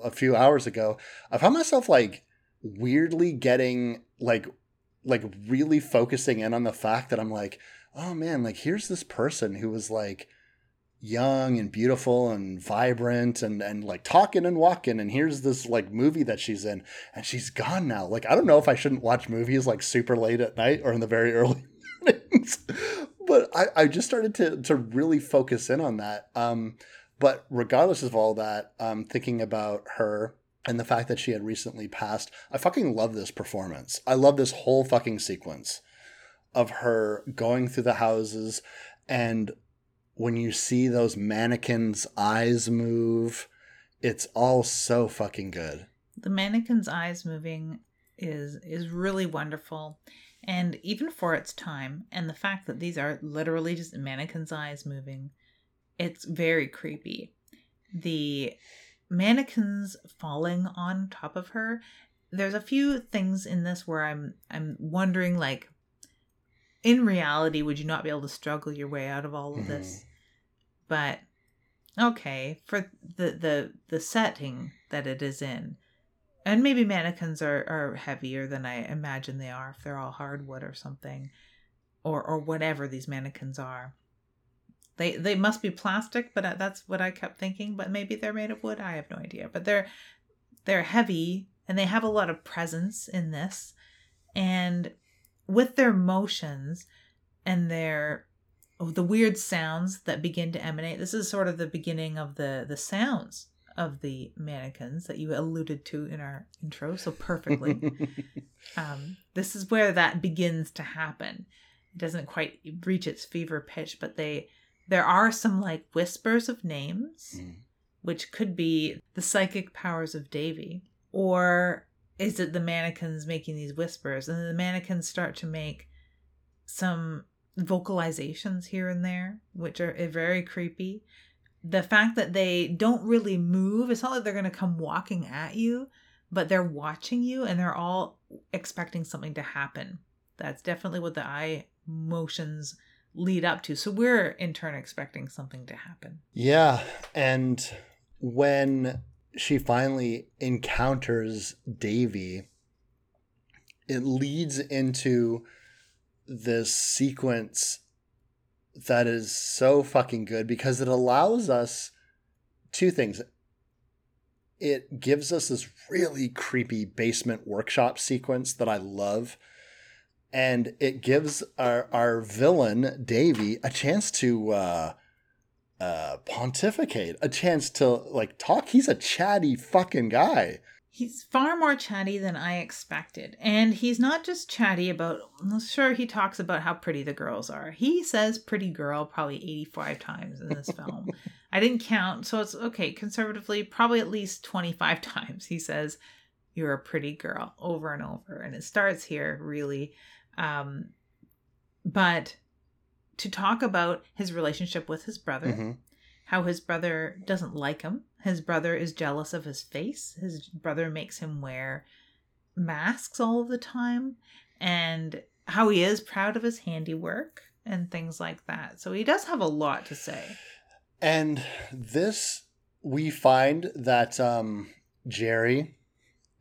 a few hours ago, I found myself like weirdly getting like like really focusing in on the fact that I'm like, oh man, like here's this person who was like young and beautiful and vibrant and and like talking and walking and here's this like movie that she's in and she's gone now. Like i don't know if i shouldn't watch movies like super late at night or in the very <laughs> early mornings but i i just started to to really focus in on that. Um but regardless of all that um thinking about her and the fact that she had recently passed i fucking love this performance i love this whole fucking sequence of her going through the houses and when you see those mannequins' eyes move, it's all so fucking good. The mannequin's eyes moving is is really wonderful. And even for its time, and the fact that these are literally just mannequin's eyes moving, it's very creepy. The mannequins falling on top of her, there's a few things in this where I'm I'm wondering like in reality would you not be able to struggle your way out of all of this? Mm-hmm. But okay, for the the the setting that it is in. And maybe mannequins are, are heavier than I imagine they are if they're all hardwood or something. Or or whatever these mannequins are. They they must be plastic, but that's what I kept thinking, but maybe they're made of wood. I have no idea. But they're they're heavy and they have a lot of presence in this. And with their motions and their oh, the weird sounds that begin to emanate. This is sort of the beginning of the the sounds of the mannequins that you alluded to in our intro so perfectly. <laughs> um, this is where that begins to happen. It doesn't quite reach its fever pitch, but they there are some like whispers of names, Mm. which could be the psychic powers of Davy, or is it the mannequins making these whispers, and then the mannequins start to make some vocalizations here and there, which are uh, very creepy. The fact that they don't really move, it's not like they're going to come walking at you, but they're watching you and they're all expecting something to happen. That's definitely what the eye motions lead up to. So we're in turn expecting something to happen. Yeah, and when she finally encounters Davy, it leads into this sequence that is so fucking good because it allows us two things. It gives us this really creepy basement workshop sequence that I love. And it gives our, our villain, Davy, a chance to uh, uh, pontificate, a chance to like talk. He's a chatty fucking guy. He's far more chatty than I expected. And he's not just chatty about, sure, he talks about how pretty the girls are. He says pretty girl probably 85 times in this film. <laughs> I didn't count, so it's okay, conservatively, probably at least 25 <laughs> times he says, You're a pretty girl over and over. And it starts here, really. Um, but to talk about his relationship with his brother, Mhm. how his brother doesn't like him. His brother is jealous of his face. His brother makes him wear masks all of the time, and how he is proud of his handiwork and things like that. So he does have a lot to say. And this, we find that um, Jerry,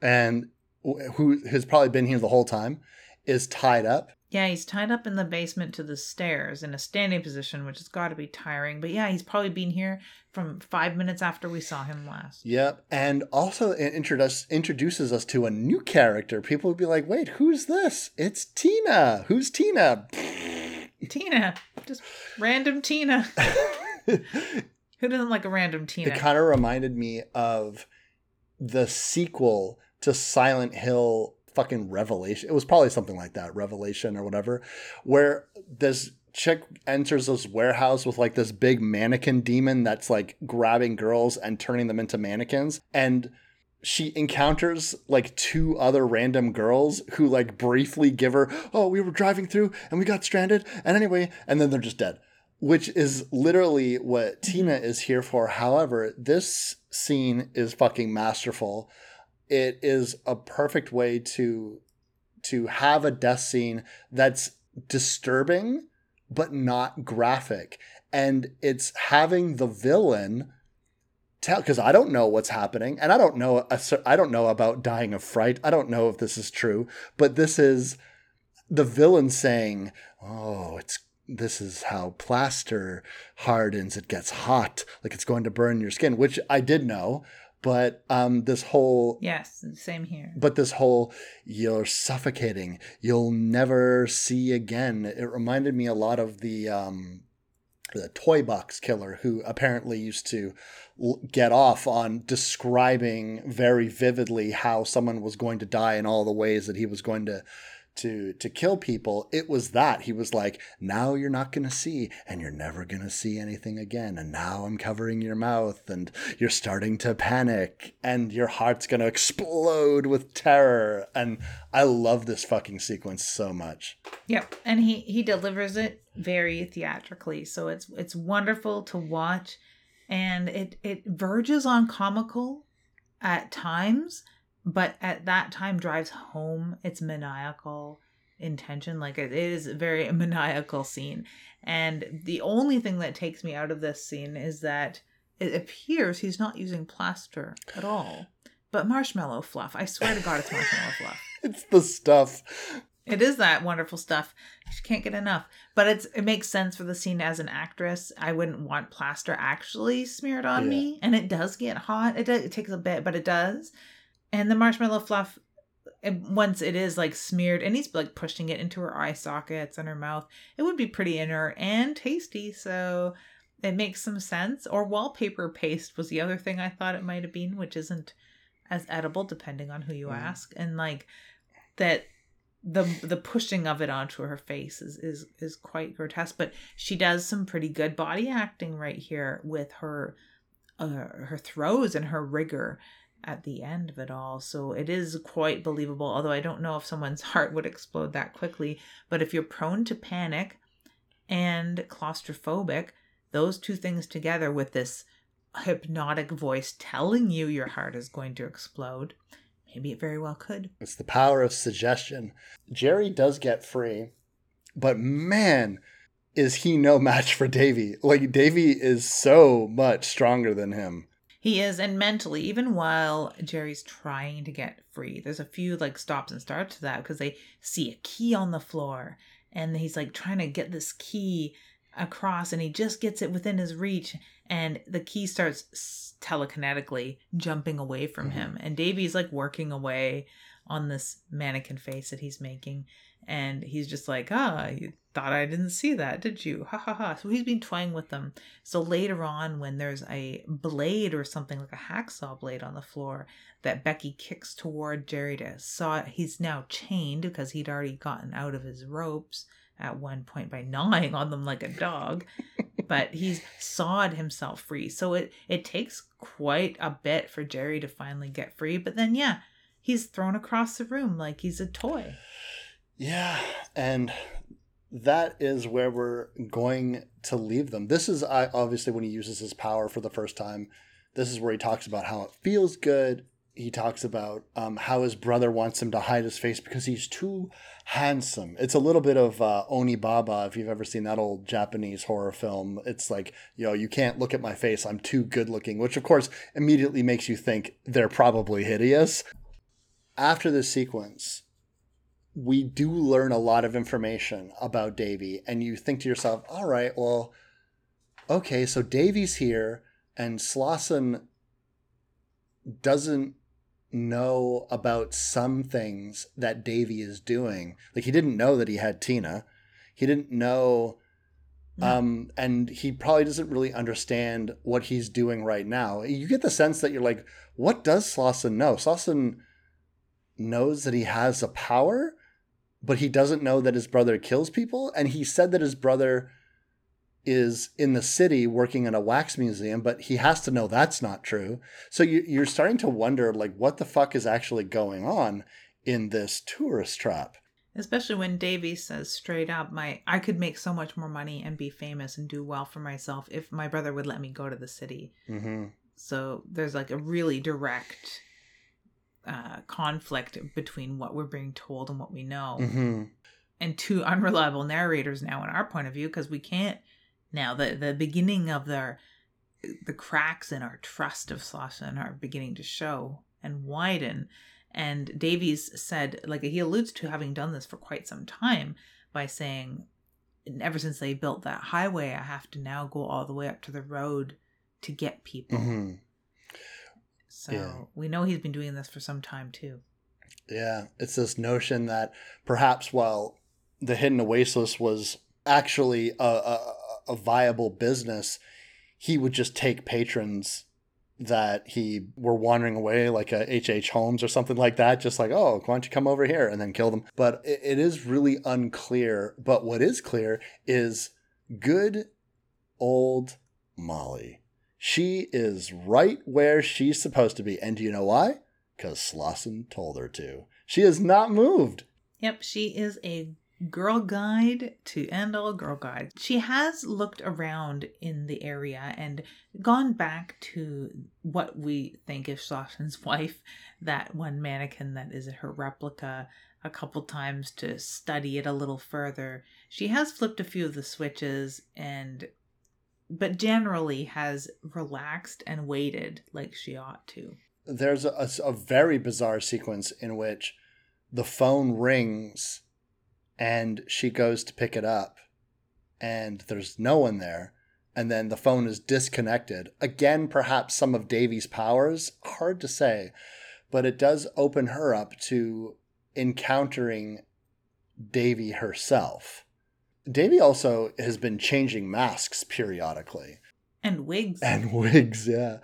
and who has probably been here the whole time, is tied up. Yeah, he's tied up in the basement to the stairs in a standing position, which has got to be tiring. But yeah, he's probably been here from five minutes after we saw him last. Yep. And also it introduce, introduces us to a new character. People would be like, wait, who's this? It's Tina. Who's Tina? <laughs> Tina, just random Tina. <laughs> Who doesn't like a random Tina? It kind of reminded me of the sequel to Silent Hill fucking Revelation. It was probably something like that, Revelation or whatever, where this chick enters this warehouse with like this big mannequin demon that's like grabbing girls and turning them into mannequins. And she encounters like two other random girls who like briefly give her, oh, we were driving through and we got stranded. And anyway, and then they're just dead which is literally what mm-hmm. Tina is here for. However, this scene is fucking masterful. It is a perfect way to to have a death scene that's disturbing but not graphic. And it's having the villain tell because I don't know what's happening and I don't know I don't know about dying of fright. I don't know if this is true, but this is the villain saying, "Oh, it's this is how plaster hardens it gets hot like it's going to burn your skin which i did know but um this whole yes same here. but this whole you're suffocating. You'll never see again. It reminded me a lot of the um the toy box killer who apparently used to get off on describing very vividly how someone was going to die and all the ways that he was going to to to kill people it was that. He was like now you're not going to see and you're never going to see anything again and now i'm covering your mouth and you're starting to panic and your heart's going to explode with terror. And i love this fucking sequence so much. Yep and he he delivers it very theatrically so it's it's wonderful to watch and it it verges on comical at times but at that time drives home its maniacal intention. Like it is a very <laughs> maniacal scene. And the only thing that takes me out of this scene is that it appears he's not using plaster at all. But marshmallow fluff. I swear to god it's marshmallow <laughs> fluff. It's the stuff. It is that wonderful stuff. She can't get enough. But it's it makes sense for the scene as an actress. I wouldn't want plaster actually smeared on yeah. me. And it does get hot. It, does, it takes a bit but it does and the marshmallow fluff once it is like smeared and he's like pushing it into her eye sockets and her mouth it would be pretty inner and tasty so it makes some sense. Or wallpaper paste was the other thing i thought it might have been which isn't as edible depending on who you mm. ask. And like that the the pushing of it onto her face is is is quite grotesque. But she does some pretty good body acting right here with her uh, her throws and her rigor at the end of it all. So it is quite believable, although I don't know if someone's <laughs> heart would explode that quickly. But if you're prone to panic and claustrophobic, those two things together with this hypnotic voice telling you your heart is going to explode, maybe it very well could. It's the power of suggestion. Jerry does get free, but man, is he no match for Davy. Like Davy is so much stronger than him. He is, and mentally, even while Jerry's trying to get free, there's a few like stops and starts to that because they see a key on the floor and he's like trying to get this key across and he just gets it within his reach and the key starts telekinetically jumping away from mm-hmm. him and Davy's like working away on this mannequin face that he's making and he's just like ah you thought i didn't see that did you? Ha ha ha. So he's been toying with them. So later on when there's a blade or something like a hacksaw blade on the floor that becky kicks toward jerry to saw he's now chained because he'd already gotten out of his ropes at one point by gnawing on them like a dog. <laughs> But he's sawed himself free. So it it takes quite a bit for jerry to finally get free. But then yeah he's thrown across the room like he's a toy yeah, and that is where we're going to leave them. This is obviously when he uses his power for the first time. This is where he talks about how it feels good. He talks about um, how his brother wants him to hide his face because he's too handsome. It's a little bit of uh, Onibaba, if you've ever seen that old Japanese horror film. It's like, you know, you can't look at my face. I'm too good looking, which of course immediately makes you think they're probably hideous. After this sequence, we do learn a lot of information about Davy, and you think to yourself, all right, well, okay, so Davy's here, and Slauson doesn't know about some things that Davy is doing. Like he didn't know that he had Tina. He didn't know No. um, and he probably doesn't really understand what he's doing right now. You get the sense that you're like, what does Slauson know? Slauson knows that he has a power, but he doesn't know that his brother kills people. And he said that his brother is in the city working in a wax museum, but he has to know that's not true. So you, you're starting to wonder, like, what the fuck is actually going on in this tourist trap? Especially when Davy says straight up, "My I could make so much more money and be famous and do well for myself if my brother would let me go to the city." Mm-hmm. So there's like a really direct uh, conflict between what we're being told and what we know, Mm-hmm. and two unreliable narrators now in our point of view because we can't now the the beginning of their the cracks in our trust of Slauson are beginning to show and widen. And Davies said, like he alludes to having done this for quite some time by saying, ever since they built that highway, I have to now go all the way up to the road to get people. Mm-hmm. So Yeah. we know he's been doing this for some time too. Yeah, it's this notion that perhaps while the Hidden Oasis was actually a, a, a viable business, he would just take patrons that he were wandering away, like a H.H. H. Holmes or something like that, just like, oh, why don't you come over here and then kill them? But it, it is really unclear. But what is clear is good old Molly. She is right where she's supposed to be. And do you know why? Because Slauson told her to. She has not moved. Yep, she is a girl guide to end all girl guides. She has looked around in the area and gone back to what we think is Slauson's <laughs> wife, that one mannequin that is her replica, a couple times to study it a little further. She has flipped a few of the switches and but generally has relaxed and waited like she ought to. There's a, a very bizarre sequence in which the phone rings and she goes to pick it up and there's no one there. And then the phone is disconnected. Again, perhaps some of Davy's powers, hard to say, but it does open her up to encountering Davy herself. Davy also has been changing masks periodically And wigs. and <laughs> wigs. Yeah,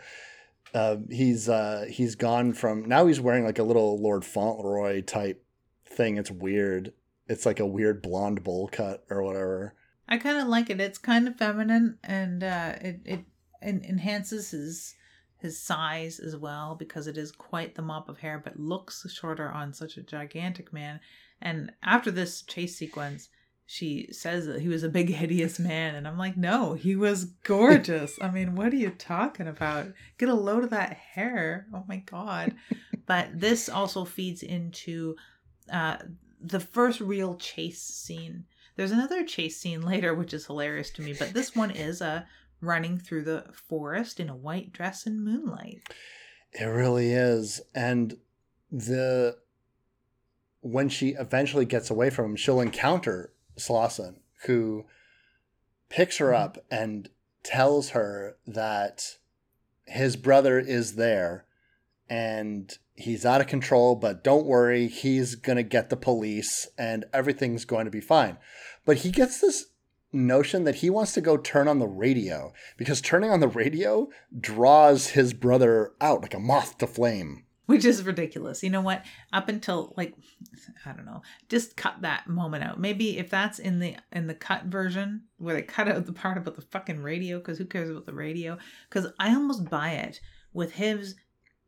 uh, he's uh, he's gone from now he's wearing like a little Lord Fauntleroy type thing. It's weird. It's like a weird blonde bowl cut or whatever. I kind of like it. It's kind of feminine, and uh, it it en- enhances his his size as well because it is quite the mop of hair, but looks shorter on such a gigantic man. And after this chase sequence, she says that he was a big hideous man, and I'm like, no, he was gorgeous. I mean, what are you talking about? Get a load of that hair. Oh my god! but this also feeds into uh, the first real chase scene there's another chase scene later, which is hilarious to me, but this one is uh, running through the forest in a white dress in moonlight. It really is, and the when she eventually gets away from him, she'll encounter Slauson, who picks her up and tells her that his brother is there and he's out of control, but don't worry, he's going to get the police and everything's going to be fine. But he gets this notion that he wants to go turn on the radio because turning on the radio draws his brother out like a moth to flame. Which is ridiculous. You know what? Up until like I don't know, just cut that moment out. Maybe if that's in the in the cut version where they cut out the part about the fucking radio, because who cares about the radio? Because I almost buy it with his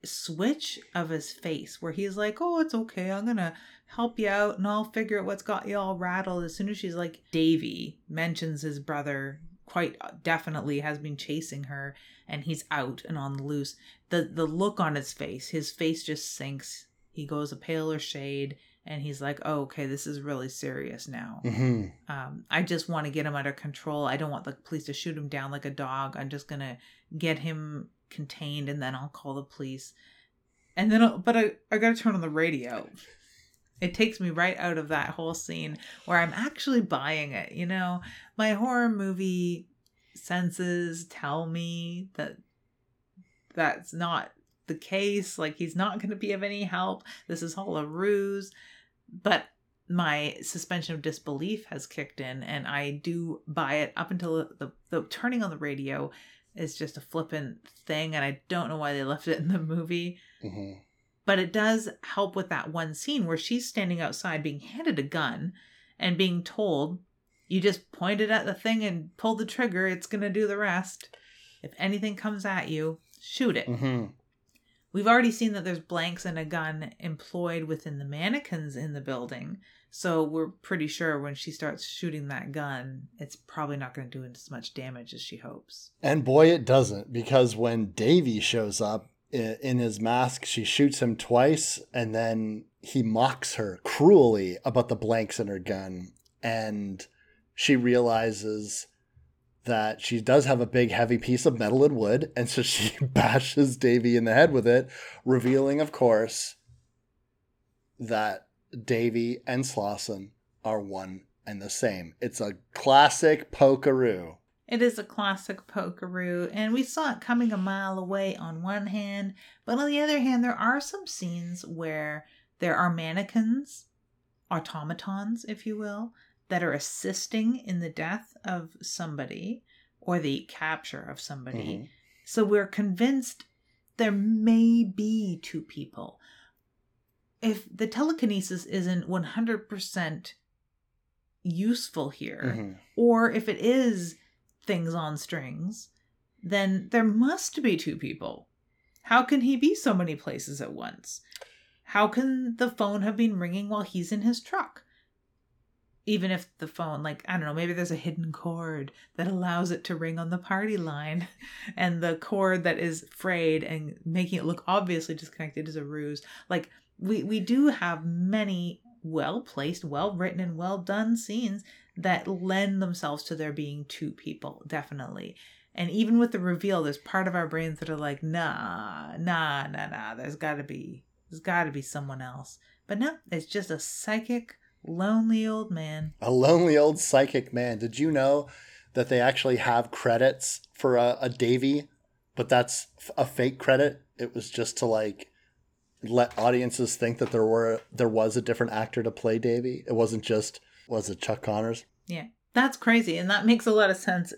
switch of his face where he's like, "Oh, it's okay. I'm gonna help you out, and I'll figure out what's got you all rattled." As soon as she's like, Davy mentions his brother quite uh, definitely has been chasing her, and he's out and on the loose. The The look on his face, his face just sinks. He goes a paler shade, and he's like, "Oh, okay, this is really serious now." hmm um, I just want to get him under control. I don't want the police to shoot him down like a dog. I'm just gonna get him contained, and then I'll call the police. And then, I'll, but I I gotta turn on the radio. It takes me right out of that whole scene where I'm actually buying it. You know, my horror movie senses tell me that that's not the case. Like he's not going to be of any help. This is all a ruse. But my suspension of disbelief has kicked in and I do buy it up until the, the turning on the radio is just a flippant thing and I don't know why they left it in the movie. Mhm. But it does help with that one scene where she's standing outside being handed a gun and being told, you just point it at the thing and pull the trigger, it's going to do the rest. If anything comes at you, shoot it. Mhm. We've already seen that there's blanks and a gun employed within the mannequins in the building. So we're pretty sure when she starts shooting that gun, it's probably not going to do as much damage as she hopes. And boy, it doesn't, because when Davy shows up in his mask, she shoots him twice, and then he mocks her cruelly about the blanks in her gun. And she realizes that she does have a big, heavy piece of metal and wood, and so she <laughs> bashes Davy in the head with it, revealing, of course, that Davy and Slauson are one and the same. It's a classic pokeroo. It is a classic pokeroo, and we saw it coming a mile away on one hand, but on the other hand, there are some scenes where there are mannequins, automatons, if you will, that are assisting in the death of somebody or the capture of somebody. Mhm. So we're convinced there may be two people. If the telekinesis isn't 100% useful here, Mhm. or if it is things on strings, then there must be two people. How can he be so many places at once? How can the phone have been ringing while he's in his truck? Even if the phone, like, I don't know, maybe there's a hidden cord that allows it to ring on the party line, <laughs> and the cord that is frayed and making it look obviously disconnected is a ruse. Like, we, we do have many well placed, well written, and well done scenes that lend themselves to there being two people, definitely. And even with the reveal, there's part of our brains that are like, nah, nah, nah, nah, there's gotta be, there's gotta be someone else. But no, it's just a psychic, lonely old man. A lonely old psychic man. Did you know that they actually have credits for a, a Davy, but that's a fake credit? It was just to like let audiences think that there were there was a different actor to play Davy. It wasn't just was it Chuck Connors? Yeah, that's crazy. And that makes a lot of sense.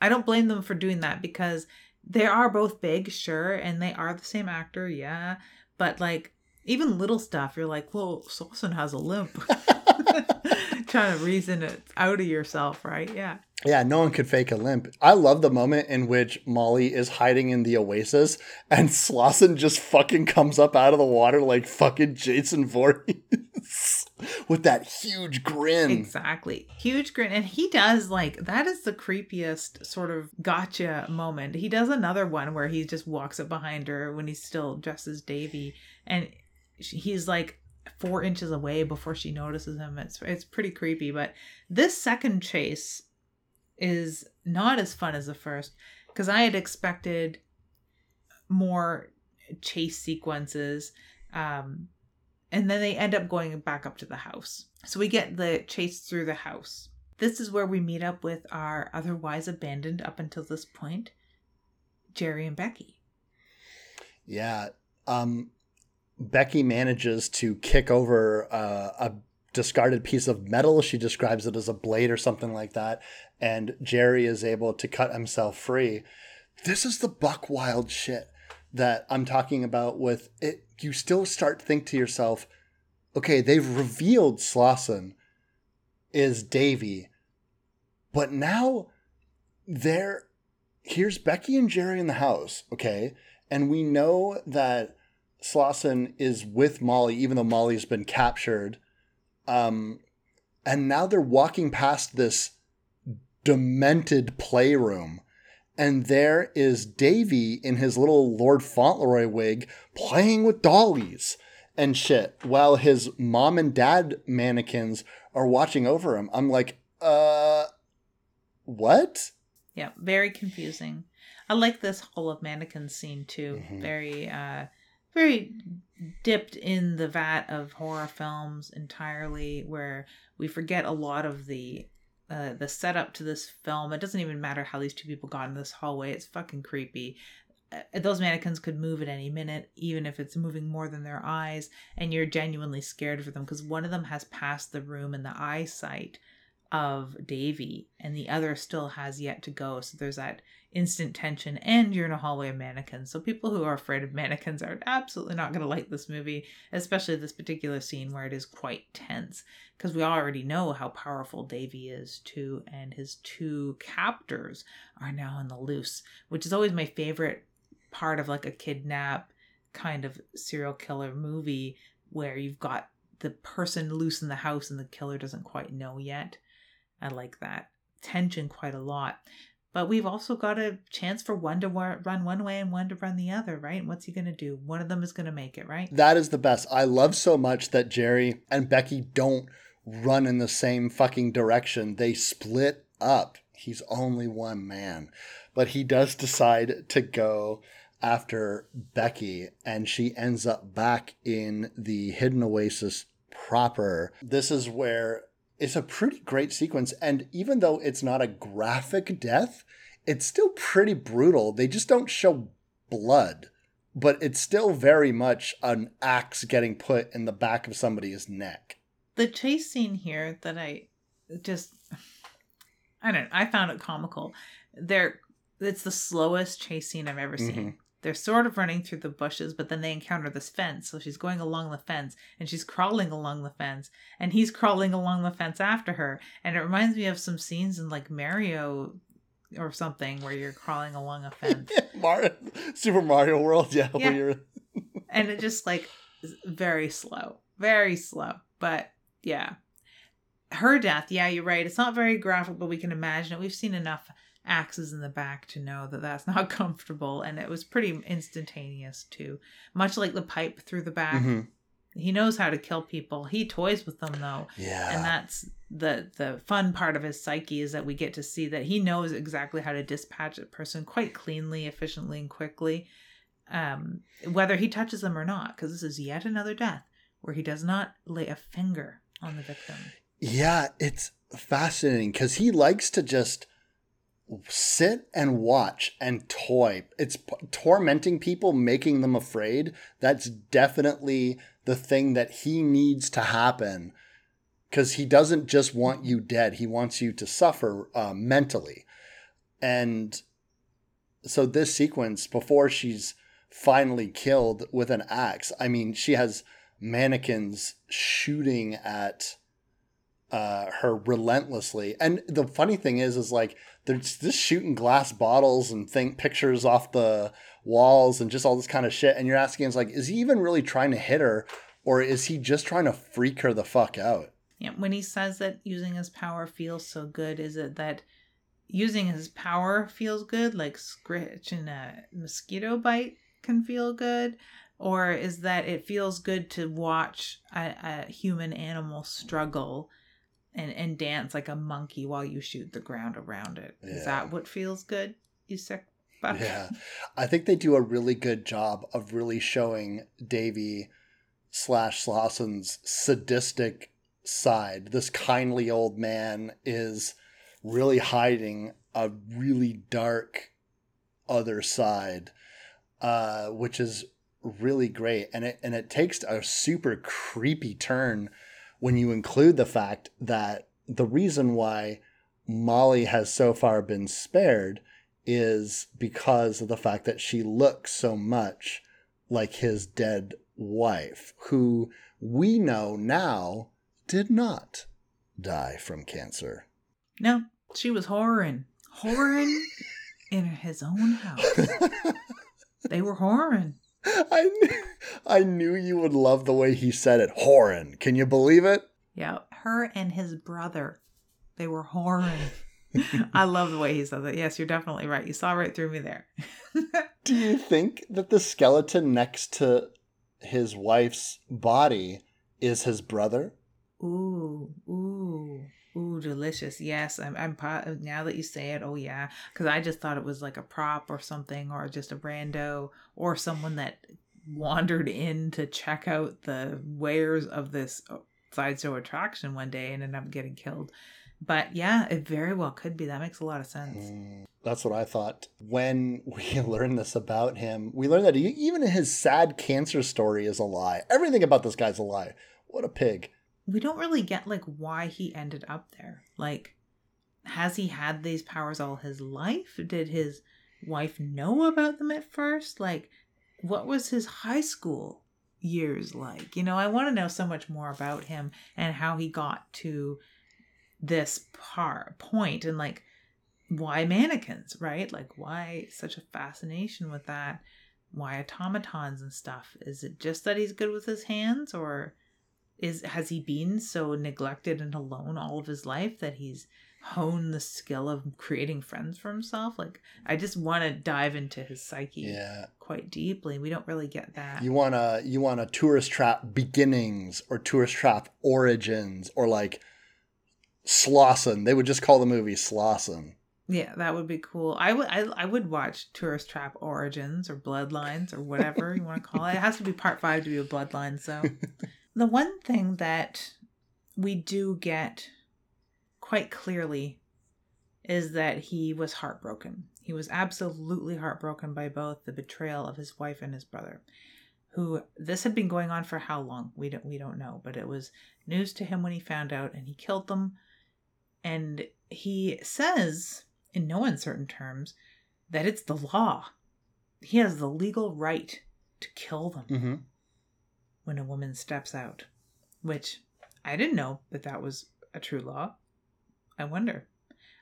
I don't blame them for doing that because they are both big, sure, and they are the same actor, yeah. But like, even little stuff, you're like, well, Slauson has a limp. <laughs> <laughs> Trying to reason it out of yourself, right? Yeah. Yeah, no one could fake a limp. I love the moment in which Molly is hiding in the oasis and <laughs> Slauson just fucking comes up out of the water like fucking Jason Voorhees <laughs> with that huge grin. Exactly. Huge grin. And he does like that is the creepiest sort of gotcha moment. He does another one where he just walks up behind her when he's still dressed as Davy and he's like four inches away before she notices him. It's it's pretty creepy. But this second chase is not as fun as the first because I had expected more chase sequences. Um, and then they end up going back up to the house. So we get the chase through the house. This is where we meet up with our otherwise abandoned up until this point, Jerry and Becky. Yeah. Um, Becky manages to kick over uh, a discarded piece of metal. She describes it as a blade or something like that. And Jerry is able to cut himself free. This is the buck wild shit that I'm talking about with it. You still start to think to yourself, okay, they've revealed Slauson is Davy, but now they're here's Becky and Jerry in the house, okay? And we know that Slauson is with Molly, even though Molly's been captured. Um, and now they're walking past this demented playroom. And there is Davy in his little Lord Fauntleroy wig playing with dollies and shit while his mom and dad mannequins are watching over him. I'm like, uh, what? Yeah, very confusing. I like this whole of mannequin scene too. Mhm. Very, uh, very dipped in the vat of horror films entirely, where we forget a lot of the uh, the setup to this film. It doesn't even matter how these two people got in this hallway. It's fucking creepy. uh, those mannequins could move at any minute, even if it's moving more than their eyes, and you're genuinely scared for them because one of them has passed the room in the eyesight of Davy, and the other still has yet to go. So there's that instant tension, and you're in a hallway of mannequins. So people who are afraid of mannequins are absolutely not going to like this movie, especially this particular scene where it is quite tense because we already know how powerful Davy is too, and his two captors are now on the loose, which is always my favorite part of like a kidnap kind of serial killer movie where you've got the person loose in the house and the killer doesn't quite know yet. I like that tension quite a lot. But we've also got a chance for one to run one way and one to run the other, right? What's he going to do? One of them is going to make it, right? That is the best. I love so much that Jerry and Becky don't run in the same fucking direction. They split up. He's only one man. But he does decide to go after Becky, and she ends up back in the Hidden Oasis proper. This is where it's a pretty great sequence. And even though it's not a graphic death, it's still pretty brutal. They just don't show blood, but it's still very much an axe getting put in the back of somebody's neck. The chase scene here that I just I don't know, I found it comical. There it's the slowest chase scene I've ever seen. Mm-hmm they're sort of running through the bushes, but then they encounter this fence. So she's going along the fence and she's crawling along the fence and he's crawling along the fence after her. And it reminds me of some scenes in like Mario or something where you're crawling along a fence. <laughs> Mario, Super Mario World, yeah. yeah. <laughs> and it just like very slow, very slow. But yeah, her death, yeah, you're right. It's not very graphic, but we can imagine it. We've seen enough axes in the back to know that that's <laughs> not comfortable and it was pretty instantaneous too. Much like the pipe through the back. Mm-hmm. he knows how to kill people. He toys with them though. Yeah. And that's the the fun part of his psyche is that we get to see that he knows exactly how to dispatch a person quite cleanly efficiently and quickly um whether he touches them or not because this is yet another death where he does not lay a finger on the victim. Yeah it's fascinating because he likes to just sit and watch and toy. It's p- tormenting people, making them afraid. That's definitely the thing that he needs to happen because he doesn't just want you dead, he wants you to suffer uh, mentally. And so, this sequence, before she's finally killed with an axe, I mean, she has mannequins shooting at uh, her relentlessly. And the funny thing is, is like they're just shooting glass bottles and think pictures off the walls and just all this kind of shit. And you're asking, it's like, is he even really trying to hit her, or is he just trying to freak her the fuck out? Yeah, when he says that using his power feels so good, is it that using his power feels good, like scratching a mosquito bite can feel good? Or is that it feels good to watch a, a human animal struggle and and dance like a monkey while you shoot the ground around it. Yeah. Is that what feels good? You sick buck? Yeah, I think they do a really good job of really showing Davy slash Slauson's sadistic side. This kindly old man is really hiding a really dark other side, uh, which is really great, and it and it takes a super creepy turn when you include the fact that the reason why Molly has so far been spared is because of the fact that she looks so much like his dead wife, who we know now did not die from cancer. No, she was whoring. Whoring <laughs> in his own house. they were whoring. <laughs> I knew, I knew you would love the way he said it. Horan. Can you believe it? Yeah, her and his brother. They were whoring. <laughs> I love the way he said that. Yes, you're definitely right. You saw right through me there. <laughs> Do you think that the skeleton next to his wife's body is his brother? Ooh, ooh. Ooh, delicious. Yes, I'm. I'm now that you say it. Oh yeah, because I just thought it was like a prop or something, or just a brando, or someone that wandered in to check out the wares of this uh, sideshow attraction one day and ended up getting killed. But yeah, it very well could be. That makes a lot of sense. Mm, That's what I thought. When <laughs> we learned this about him, we learned that he, even his sad cancer story is a lie. Everything about this guy's a lie. What a pig. We don't really get like why he ended up there. Like, has he had these powers all his life? Did his wife know about them at first? Like, what was his high school years like? You know, I want to know so much more about him and how he got to this par point and like why mannequins, right? Like why such a fascination with that? Why automatons and stuff? Is it just that he's good with his hands or is has he been so neglected and alone all of his life that he's honed the skill of creating friends for himself? Like I just want to dive into his psyche Yeah. quite deeply. We don't really get that. You want a you want a tourist trap beginnings or tourist trap origins or like Slauson. They would just call the movie Slauson. Yeah, that would be cool. I would I, I would watch Tourist Trap Origins or Bloodlines or whatever you want to call it. It has to be part five to be a Bloodline. So <laughs> the one thing that we do get quite clearly is that he was heartbroken. He was absolutely heartbroken by both the betrayal of his wife and his brother. Who this had been going on for how long? We don't we don't know, but it was news to him when he found out and he killed them. And he says in no uncertain terms that it's the law. He has the legal right to kill them Mm-hmm. When a woman steps out, which I didn't know that that was a true law. I wonder.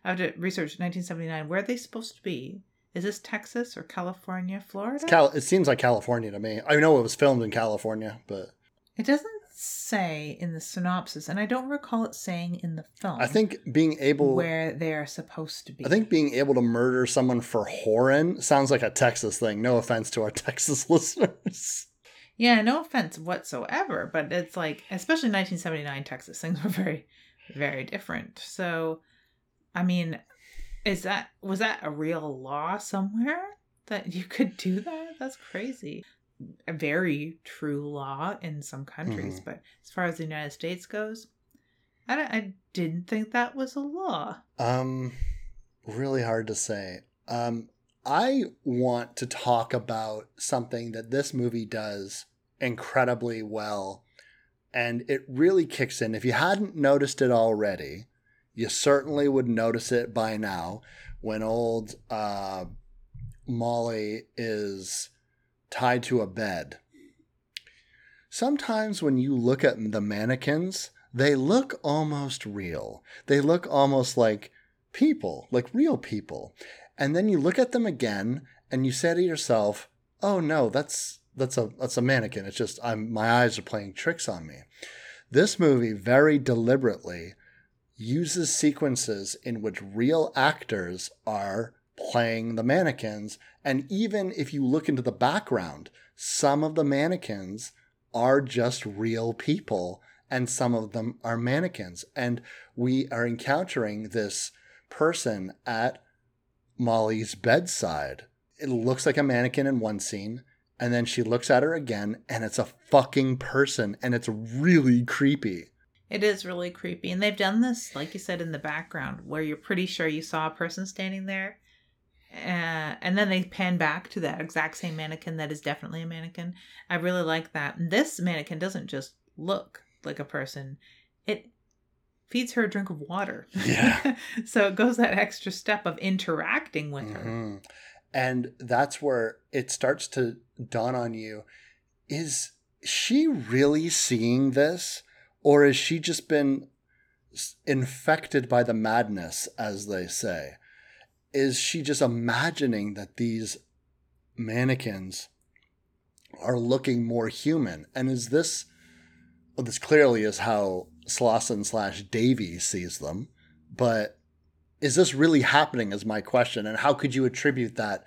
I have to research 1979. Where are they supposed to be? Is this Texas or California, Florida? Cal- it seems like California to me. I know it was filmed in California, but it doesn't say in the synopsis, and I don't recall it saying in the film. I think being able where they are supposed to be. I think being able to murder someone for whoring sounds like a Texas thing. No offense to our <laughs> Texas listeners. Yeah, no offense whatsoever, but it's like, especially 1979 Texas, things were very, very different. So, I mean, is that, was that a real law somewhere that you could do that? That's crazy. A very true law in some countries, but as far as the United States goes, I, don't- I didn't think that was a law. Um, really hard to say. Um, I want to talk about something that this movie does incredibly well, and it really kicks in. If you hadn't noticed it already, you certainly would notice it by now when old uh, Molly is tied to a bed. Sometimes when you look at the mannequins, they look almost real. They look almost like people, like real people. And then you look at them again and you say to yourself, "Oh no, that's that's a that's a mannequin. It's just I'm my eyes are playing tricks on me." This movie very deliberately uses sequences in which real actors are playing the mannequins and even if you look into the background, some of the mannequins are just real people and some of them are mannequins. And we are encountering this person at Molly's bedside. It looks like a mannequin in one scene, and then she looks at her again, and it's a fucking person, and it's really creepy. It is really creepy. And they've done this, like you said, in the background, where you're pretty sure you saw a person standing there. Uh, and then they pan back to that exact same mannequin that is definitely a mannequin. I really like that. And this mannequin doesn't just look like a person, it feeds her a drink of water. Yeah. <laughs> so it goes that extra step of interacting with her. And that's where it starts to dawn on you is she really seeing this? Or has she just been infected by the madness, as they say? Is she just imagining that these mannequins are looking more human? And is this, well, this clearly is how Slauson slash Davy sees them, but is this really happening is my question and how could you attribute that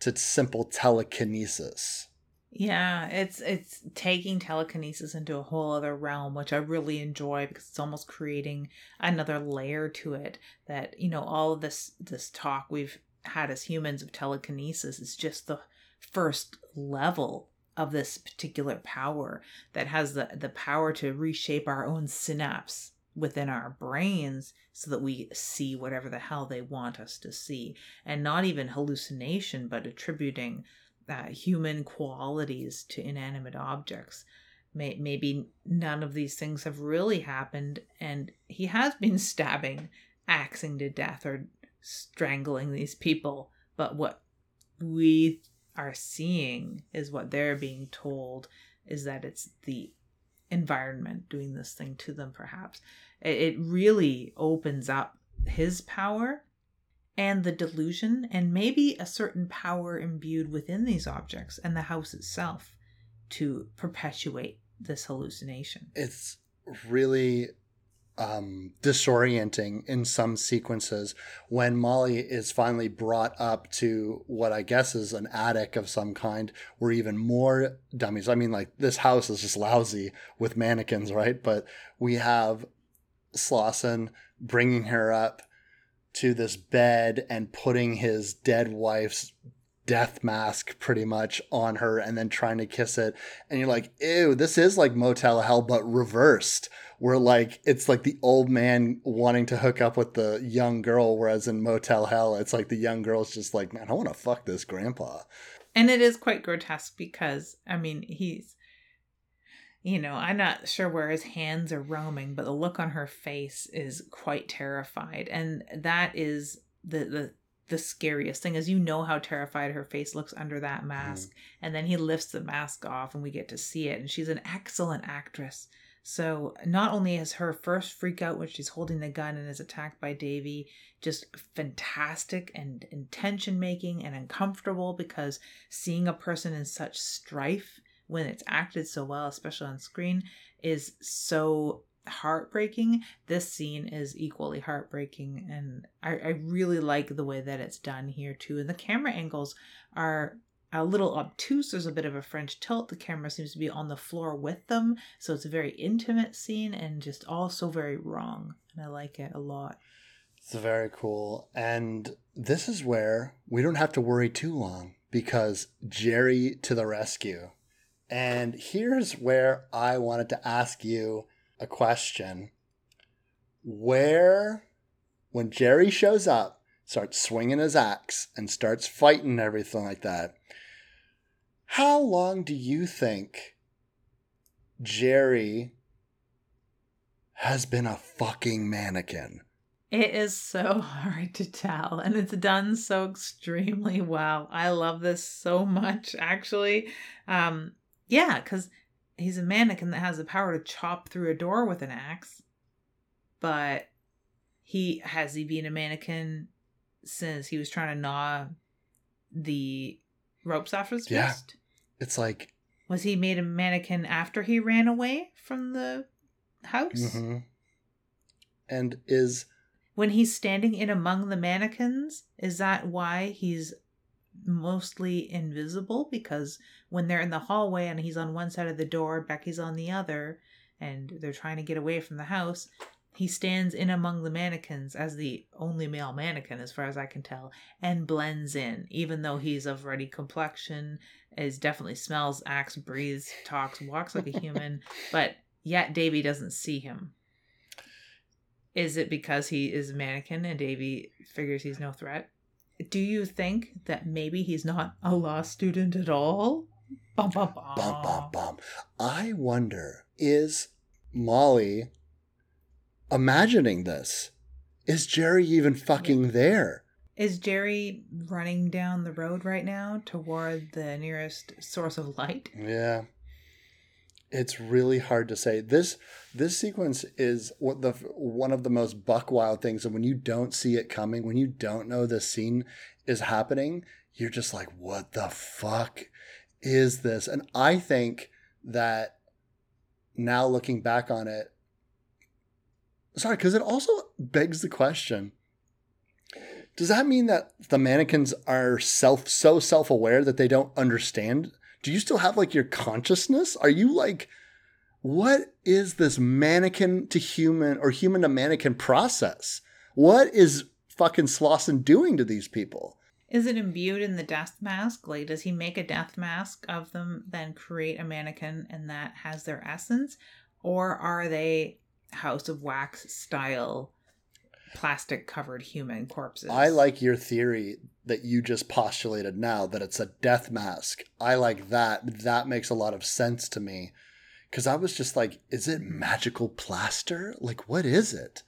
to simple telekinesis Yeah, it's it's taking telekinesis into a whole other realm, which I really enjoy because it's almost creating another layer to it. That you know, all of this this talk we've had as humans of telekinesis is just the first level of this particular power that has the the power to reshape our own synapse within our brains so that we see whatever the hell they want us to see. And not even hallucination but attributing uh, human qualities to inanimate objects. May- maybe none of these things have really happened and he has been <laughs> stabbing axing to death or strangling these people. But what we are seeing is what they're being told is that it's the environment doing this thing to them perhaps it really opens up his power and the delusion and maybe a certain power imbued within these objects and the house itself to perpetuate this hallucination. It's really um, disorienting in some sequences when Molly is finally brought up to what I guess is an attic of some kind, where even more dummies. I mean, like this house is just lousy with mannequins, right? But we have Slauson bringing her up to this bed and putting his dead wife's death mask pretty much on her and then trying to kiss it. And you're like, ew, this is like Motel Hell, but reversed. Where like it's like the old man wanting to hook up with the young girl, whereas in Motel Hell, it's like the young girl's just like, man, I want to fuck this grandpa. And it is quite grotesque because, I mean, he's, you know, I'm not sure where his hands are roaming, but the look on her face is quite terrified. And that is the, the, the scariest thing is you know how terrified her face looks under that mask mm. and then he lifts the mask off and we get to see it and she's an excellent actress so not only is her first freak out when she's holding the gun and is attacked by Davy just fantastic and intention making and uncomfortable because seeing a person in such strife when it's acted so well, especially on screen, is so heartbreaking. This scene is equally heartbreaking, and I, I really like the way that it's done here too. And the camera angles are a little obtuse. There's a bit of a French tilt. The camera seems to be on the floor with them. So it's a very intimate scene and just also very wrong. And I like it a lot. It's very cool. And this is where we don't have to worry too long because Jerry to the rescue. And here's where I wanted to ask you a question. Where, when Jerry shows up, starts swinging his axe and starts fighting everything like that, how long do you think Jerry has been a fucking mannequin? It is so <laughs> hard to tell, and it's done so extremely well. I love this so much, actually. Um, yeah, because he's a mannequin that has the power to chop through a door with an axe, but he has he been a mannequin since he was trying to gnaw the ropes off his yeah. wrist? It's like was he made a mannequin after he ran away from the house? Mm-hmm. And is when he's standing in among the mannequins, is that why he's mostly invisible? Because when they're in the hallway and he's on one side of the door, Becky's on the other, and they're trying to get away from the house, he stands in among the mannequins as the only male mannequin, as far as I can tell, and blends in, even though he's of ruddy complexion, is definitely smells, acts, breathes, talks, walks like a human, <laughs> but yet Davy doesn't see him. Is it because he is a mannequin and Davy figures he's no threat? Do you think that maybe he's not a law student at all? Bum, bum, bum. Bum, bum, bum. I wonder, is Molly imagining this? Is Jerry even fucking there? Is Jerry running down the road right now toward the nearest source of light? Yeah. It's really hard to say. This this sequence is what the one of the most buck wild things and when you don't see it coming, when you don't know the scene is happening, you're just like what the fuck is this? And I think that now looking back on it sorry, cuz it also begs the question does that mean that the mannequins are self so self-aware that they don't understand? Do you still have like your consciousness? Are you like what is this mannequin to human or human to mannequin process? What is fucking Slauson doing to these people? Is it imbued in the death mask? Like, does he make a death mask of them, then create a mannequin and that has their essence? Or are they House of Wax style plastic covered human corpses. I like your theory that you just postulated now that it's a death mask. I like that. That makes a lot of sense to me. Because I was just like, is it magical plaster? Like, what is it?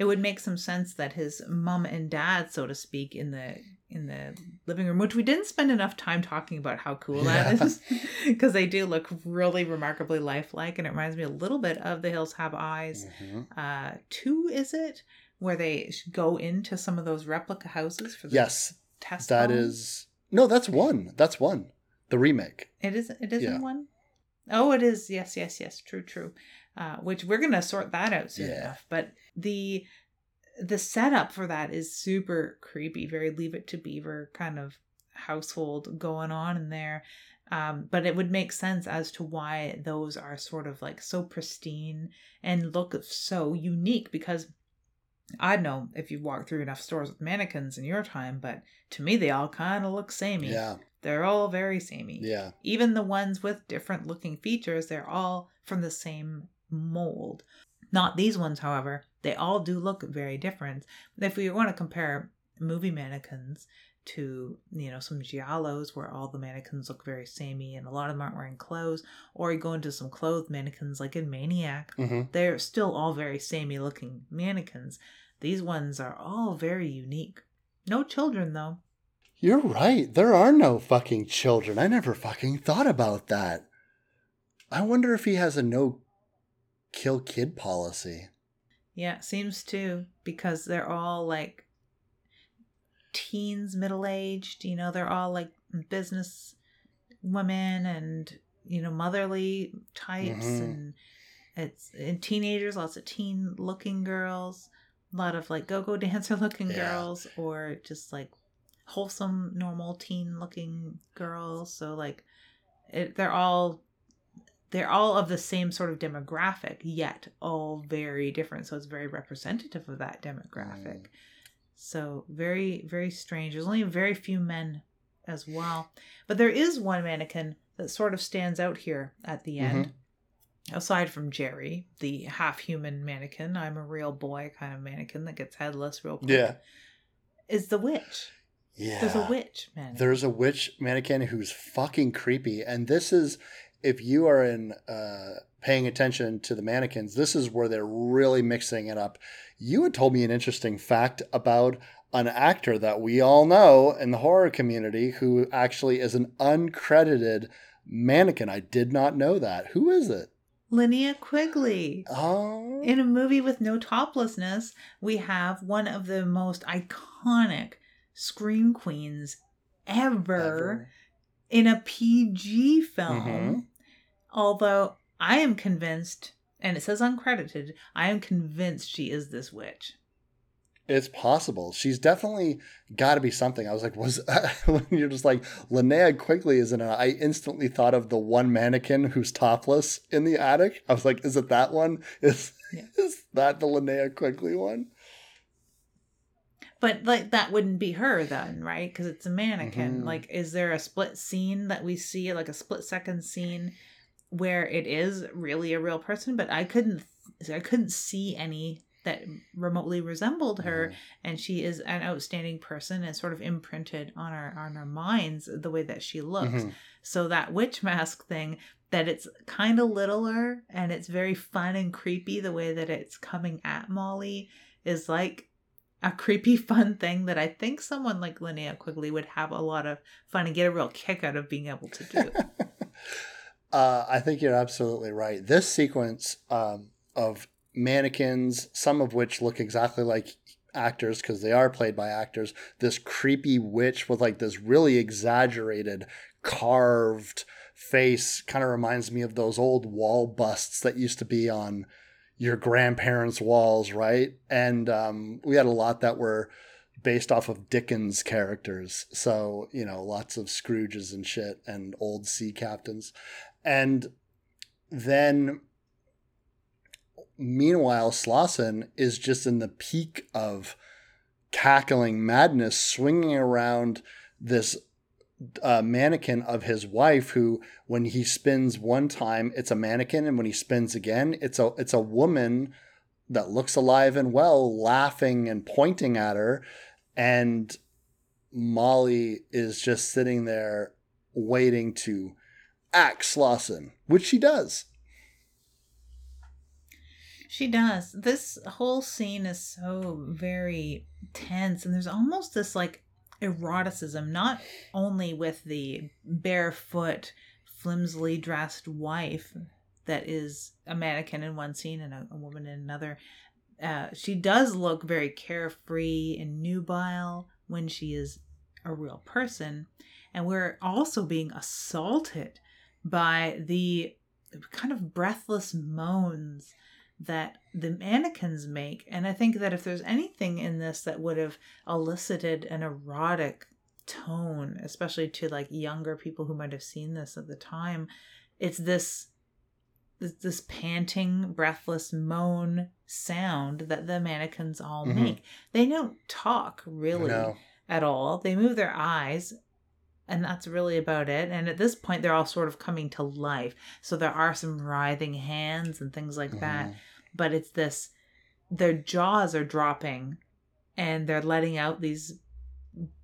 it would make some sense that his mom and dad, so to speak, in the in the living room, which we didn't spend enough time talking about how cool that Yeah. is, <laughs> because they do look really remarkably lifelike, and it reminds me a little bit of The Hills Have Eyes. Mhm. Uh, two is it where they go into some of those replica houses for the Yes, test? that homes? is. No, that's one. That's one. The remake. It is. It isn't Yeah. one. Oh, it is. Yes, yes, yes. True, true. Uh, which we're gonna sort that out soon Yeah. enough. But the the setup for that is super creepy. Very Leave It to Beaver kind of household going on in there. Um, but it would make sense as to why those are sort of like so pristine and look so unique because I don't know if you've walked through enough stores with mannequins in your time, but to me they all kind of look samey. Yeah, They're all very samey yeah. even the ones with different looking features, they're all from the same mold. Not these ones, however. They all do look very different. If we want to compare movie mannequins to, you know, some giallos where all the mannequins look very samey and a lot of them aren't wearing clothes, or you go into some clothed mannequins like in Maniac, hmm they're still all very samey looking mannequins. These ones are all very unique. No children though. You're right. There are no fucking children. I never fucking thought about that. I wonder if he has a no kill kid policy. Yeah, seems to because they're all like teens, middle aged. You know, they're all like business women and you know motherly types, Mhm. and it's and teenagers, lots of teen looking girls, a lot of like go go <laughs> dancer looking Yeah. girls, or just like wholesome, normal teen looking girls. So like, it, they're all they're all of the same sort of demographic, yet all very different. So it's very representative of that demographic. Mm. So very, very strange. There's only very few men as well. But there is one mannequin that sort of stands out here at the end. Aside from Jerry, the half human mannequin, I'm a real boy kind of mannequin that gets headless real quick. Yeah. Is the witch. Yeah. There's a witch mannequin. There's a witch mannequin who's fucking creepy. And this is, if you are in uh, paying attention to the mannequins, this is where they're really mixing it up. You had told me an interesting fact about an actor that we all know in the horror community who actually is an uncredited mannequin. I did not know that. Who is it? Linnea Quigley. Oh. In a movie with no toplessness, we have one of the most iconic scream queens ever, Ever. in a PG film. Mhm. Although I am convinced, and it says uncredited, I am convinced she is this witch. It's possible. She's definitely got to be something. I was like, was <laughs> when you're just like Linnea Quigley is in it. I instantly thought of the one mannequin who's topless in the attic. I was like, is it that one? Is Yeah. <laughs> is that the Linnea Quigley one? But like that wouldn't be her then, right? Because it's a mannequin. Mhm. Like, is there a split scene that we see, like a split second scene, where it is really a real person? But I couldn't, I couldn't see any that remotely resembled her, and she is an outstanding person and sort of imprinted on our on our minds the way that she looks. Mhm. So that witch mask thing, that it's kind of littler and it's very fun and creepy the way that it's coming at Molly is like a creepy <laughs> fun thing that I think someone like Linnea Quigley would have a lot of fun and get a real kick out of being able to do. <laughs> uh, I think you're absolutely right. This sequence um, of mannequins, some of which look exactly like actors because they are played by actors, this creepy witch with like this really exaggerated carved face kind of reminds me of those old wall busts that used to be on your grandparents' walls, right? And um, we had a lot that were based off of Dickens characters. So, you know, lots of Scrooges and shit and old sea captains. And then meanwhile, Slauson is just in the peak of cackling madness, swinging around this uh, mannequin of his wife who when he spins one time it's a mannequin and when he spins again it's a it's a woman that looks alive and well laughing and pointing at her. And Molly is just sitting there waiting to act Slauson, which she does. She does. This whole scene is so very tense, and there's almost this like eroticism, not only with the barefoot, flimsily dressed wife that is a mannequin in one scene and a, a woman in another. Uh, she does look very carefree and nubile when she is a real person. And we're also being assaulted by the kind of breathless moans that the mannequins make. And I think that if there's anything in this that would have elicited an erotic tone, especially to like younger people who might have seen this at the time, it's this this, panting, breathless moan sound that the mannequins all Mhm. make. They don't talk really No. at all. They move their eyes, and that's really about it. And at this point, they're all sort of coming to life. So there are some writhing hands and things like that. Mhm. But it's this their jaws are dropping and they're letting out these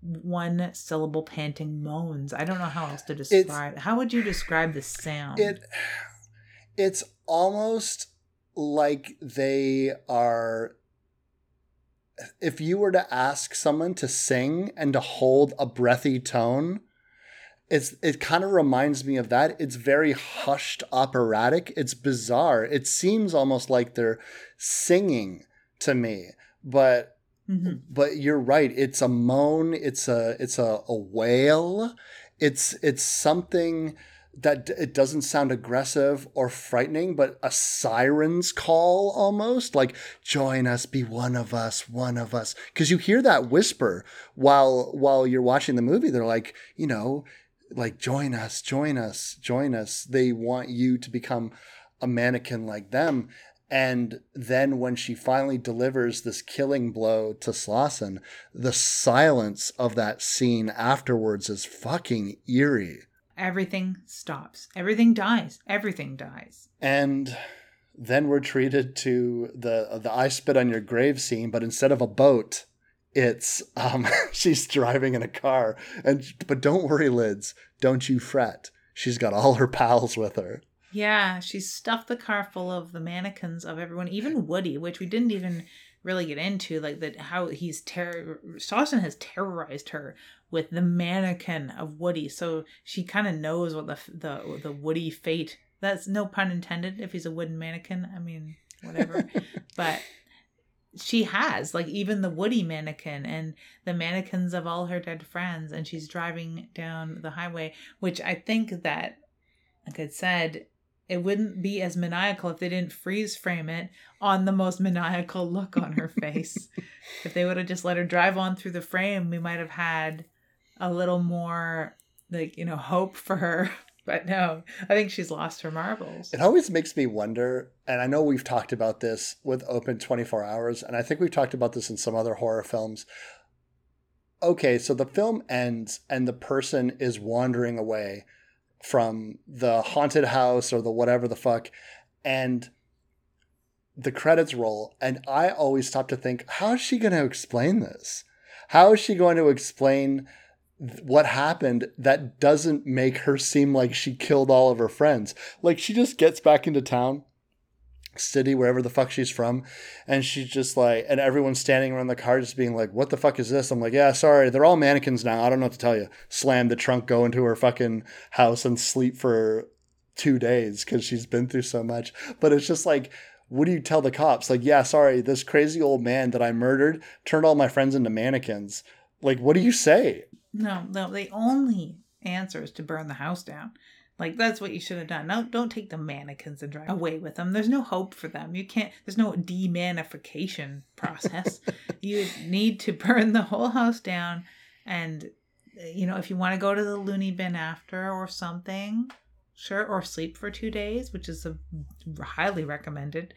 one syllable panting moans. I don't know how else to describe. How would you describe the sound? It it's almost like they are if you were to ask someone to sing and to hold a breathy tone it's it kind of reminds me of that. It's very hushed operatic. It's bizarre. It seems almost like they're singing to me but Mhm. but you're right. It's a moan. It's a it's a, a wail. It's it's something that it doesn't sound aggressive or frightening but a siren's call almost like join us be one of us one of us. Because you hear that whisper while while you're watching the movie. They're like you know like join us join us join us they want you to become a mannequin like them and then when she finally delivers this killing blow to Slauson, the silence of that scene afterwards is fucking eerie. Everything stops. Everything dies. Everything dies. And then we're treated to the the I spit on your grave scene, but instead of a boat, it's um <laughs> she's driving in a car. And but don't worry, Lids, don't you fret. She's got all her pals with her. Yeah, she stuffed the car full of the mannequins of everyone, even Woody, which we didn't even really get into, like that how he's terror. Slauson has terrorized her with the mannequin of Woody, so she kind of knows what the the the Woody fate. That's no pun intended. If he's a wooden mannequin, I mean whatever, <laughs> but she has like even the Woody mannequin and the mannequins of all her dead friends, and she's driving down the highway, which I think that, like I said, it wouldn't be as maniacal if they didn't freeze frame it on the most maniacal look on her <laughs> face. if they would have just let her drive on through the frame, we might have had a little more like, you know, hope for her. But no, I think she's lost her marbles. It always makes me wonder, and I know we've talked about this with Open 24 Hours, and I think we've talked about this in some other horror films. Okay, so the film ends and the person is wandering away from the haunted house or the whatever the fuck, and the credits roll. And I always stop to think, how is she going to explain this? How is she going to explain what happened that doesn't make her seem like she killed all of her friends? Like she just gets back into town, city, wherever the fuck she's from, and she's just like, and everyone's standing around the car just being like, what the fuck is this? I'm like, yeah, sorry, they're all mannequins now. I don't know what to tell you. Slam the trunk, go into her fucking house and sleep for two days because she's been through so much. But it's just like, what do you tell the cops? Like, yeah, sorry, this crazy old man that I murdered turned all my friends into mannequins. Like, what do you say? No, no, the only answer is to burn the house down. Like that's what you should have done. No, don't take the mannequins and drive away with them. There's no hope for them. You can't. There's no demanification process. <laughs> you need to burn the whole house down, and you know if you want to go to the loony bin after or something, sure, or sleep for two days, which is a, highly recommended.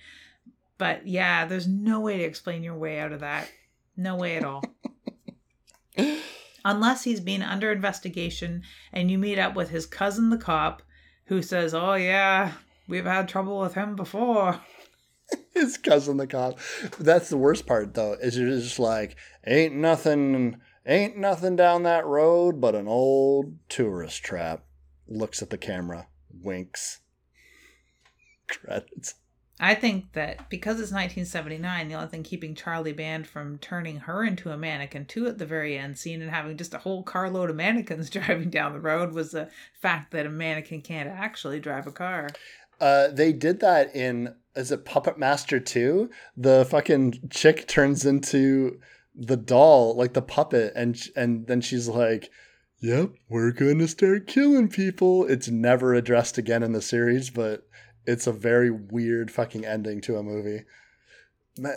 But yeah, there's no way to explain your way out of that. No way at all. <laughs> unless he's been under investigation and you meet up with his cousin, the cop, who says, "Oh yeah, we've had trouble with him before." <laughs> His cousin, the cop. That's the worst part, though. Is you're just like, ain't nothing, ain't nothing down that road but an old tourist trap. Looks at the camera, winks. <laughs> Credits. I think that because it's 1979, the only thing keeping Charlie Band from turning her into a mannequin too at the very end scene and having just a whole carload of mannequins <laughs> driving down the road was the fact that a mannequin can't actually drive a car. Uh, they did that in is it Puppet Master 2? The fucking chick turns into the doll, like the puppet, and and then she's like, "Yep, we're gonna start killing people." It's never addressed again in the series, but it's a very weird fucking ending to a movie.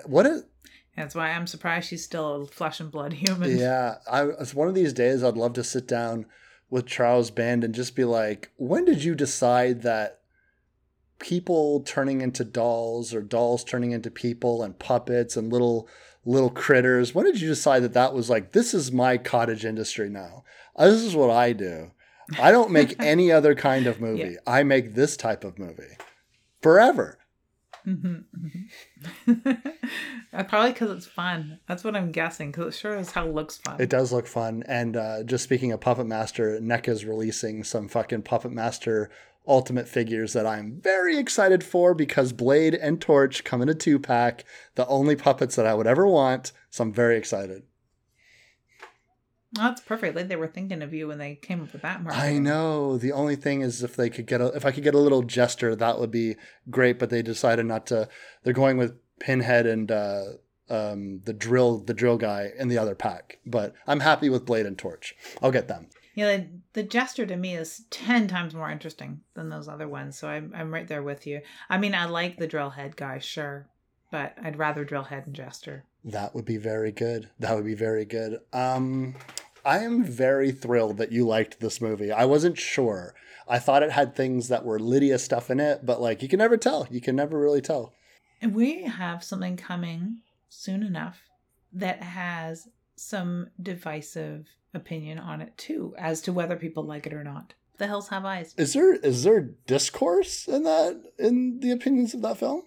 What is That's why I'm surprised she's still a flesh and blood human. Yeah, I it's one of these days I'd love to sit down with Charles Band and just be like, when did you decide that people turning into dolls or dolls turning into people and puppets and little little critters, when did you decide that that was like this is my cottage industry now? Uh, This is what I do. I don't make <laughs> any other kind of movie. I make this type of movie. Forever. Mhm, mhm. <laughs> Uh, Probably because it's fun. That's what I'm guessing. Because it sure as hell looks fun. It does look fun. And uh, just speaking of Puppet Master, NECA's releasing some fucking Puppet Master Ultimate figures that I'm very excited for because Blade and Torch come in a two pack, the only puppets that I would ever want. So I'm very excited. Oh, that's perfect. Like they were thinking of you when they came up with that I know. The only thing is if they could get a, if I could get a little jester, that would be great. But they decided not to. They're going with Pinhead and uh, um, the drill, the drill guy in the other pack. But I'm happy with Blade and Torch. I'll get them. Yeah, the, the jester to me is ten times more interesting than those other ones. So I'm I'm right there with you. I mean, I like the drill head guy, sure, but I'd rather drill head and jester. That would be very good. That would be very good. Um, I am very thrilled that you liked this movie. I wasn't sure. I thought it had things that were Lydia stuff in it, but like you can never tell. You can never really tell. And we have something coming soon enough that has some divisive opinion on it too, as to whether people like it or not. The Hills Have Eyes. Is there is there discourse in that in the opinions of that film?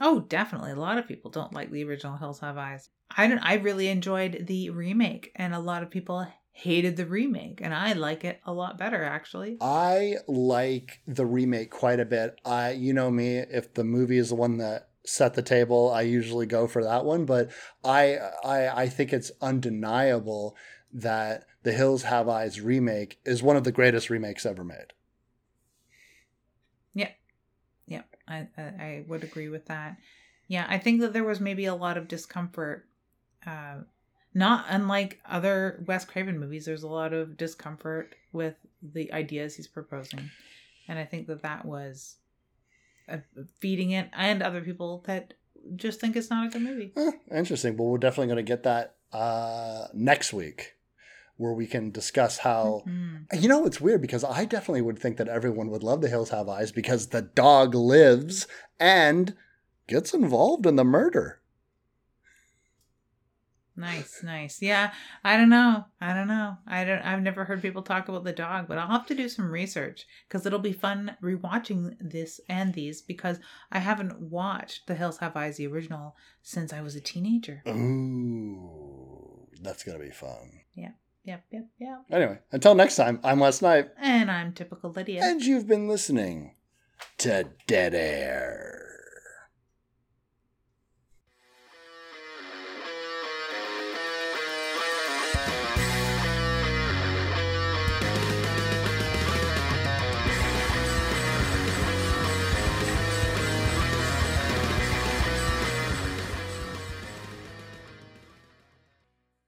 Oh, definitely. A lot of people don't like the original Hills Have Eyes. I don't. I really enjoyed the remake, and a lot of people hated the remake, and I like it a lot better actually. I like the remake quite a bit. I you know me, if the movie is the one that set the table, I usually go for that one, but I I I think it's undeniable that the Hills Have Eyes remake is one of the greatest remakes ever made. Yep, I, I I would agree with that. Yeah, I think that there was maybe a lot of discomfort. Uh, not unlike other Wes Craven movies, there's a lot of discomfort with the ideas he's proposing, and I think that that was uh, feeding it, and other people that just think it's not a good movie. Eh, interesting. Well, we're definitely going to get that uh, next week, where we can discuss how. Mhm. You know, it's weird because I definitely would think that everyone would love The Hills Have Eyes because the dog lives and gets involved in the murder. Nice, nice. Yeah, I don't know. I don't know. I don't. I've never heard people talk about the dog, but I'll have to do some research because it'll be fun rewatching this and these because I haven't watched The Hills Have Eyes the original since I was a teenager. Ooh, that's going to be fun. Yep, yep, yep. Anyway, until next time, I'm Les Knight, And I'm typical Lydia. and you've been listening to Dead Air.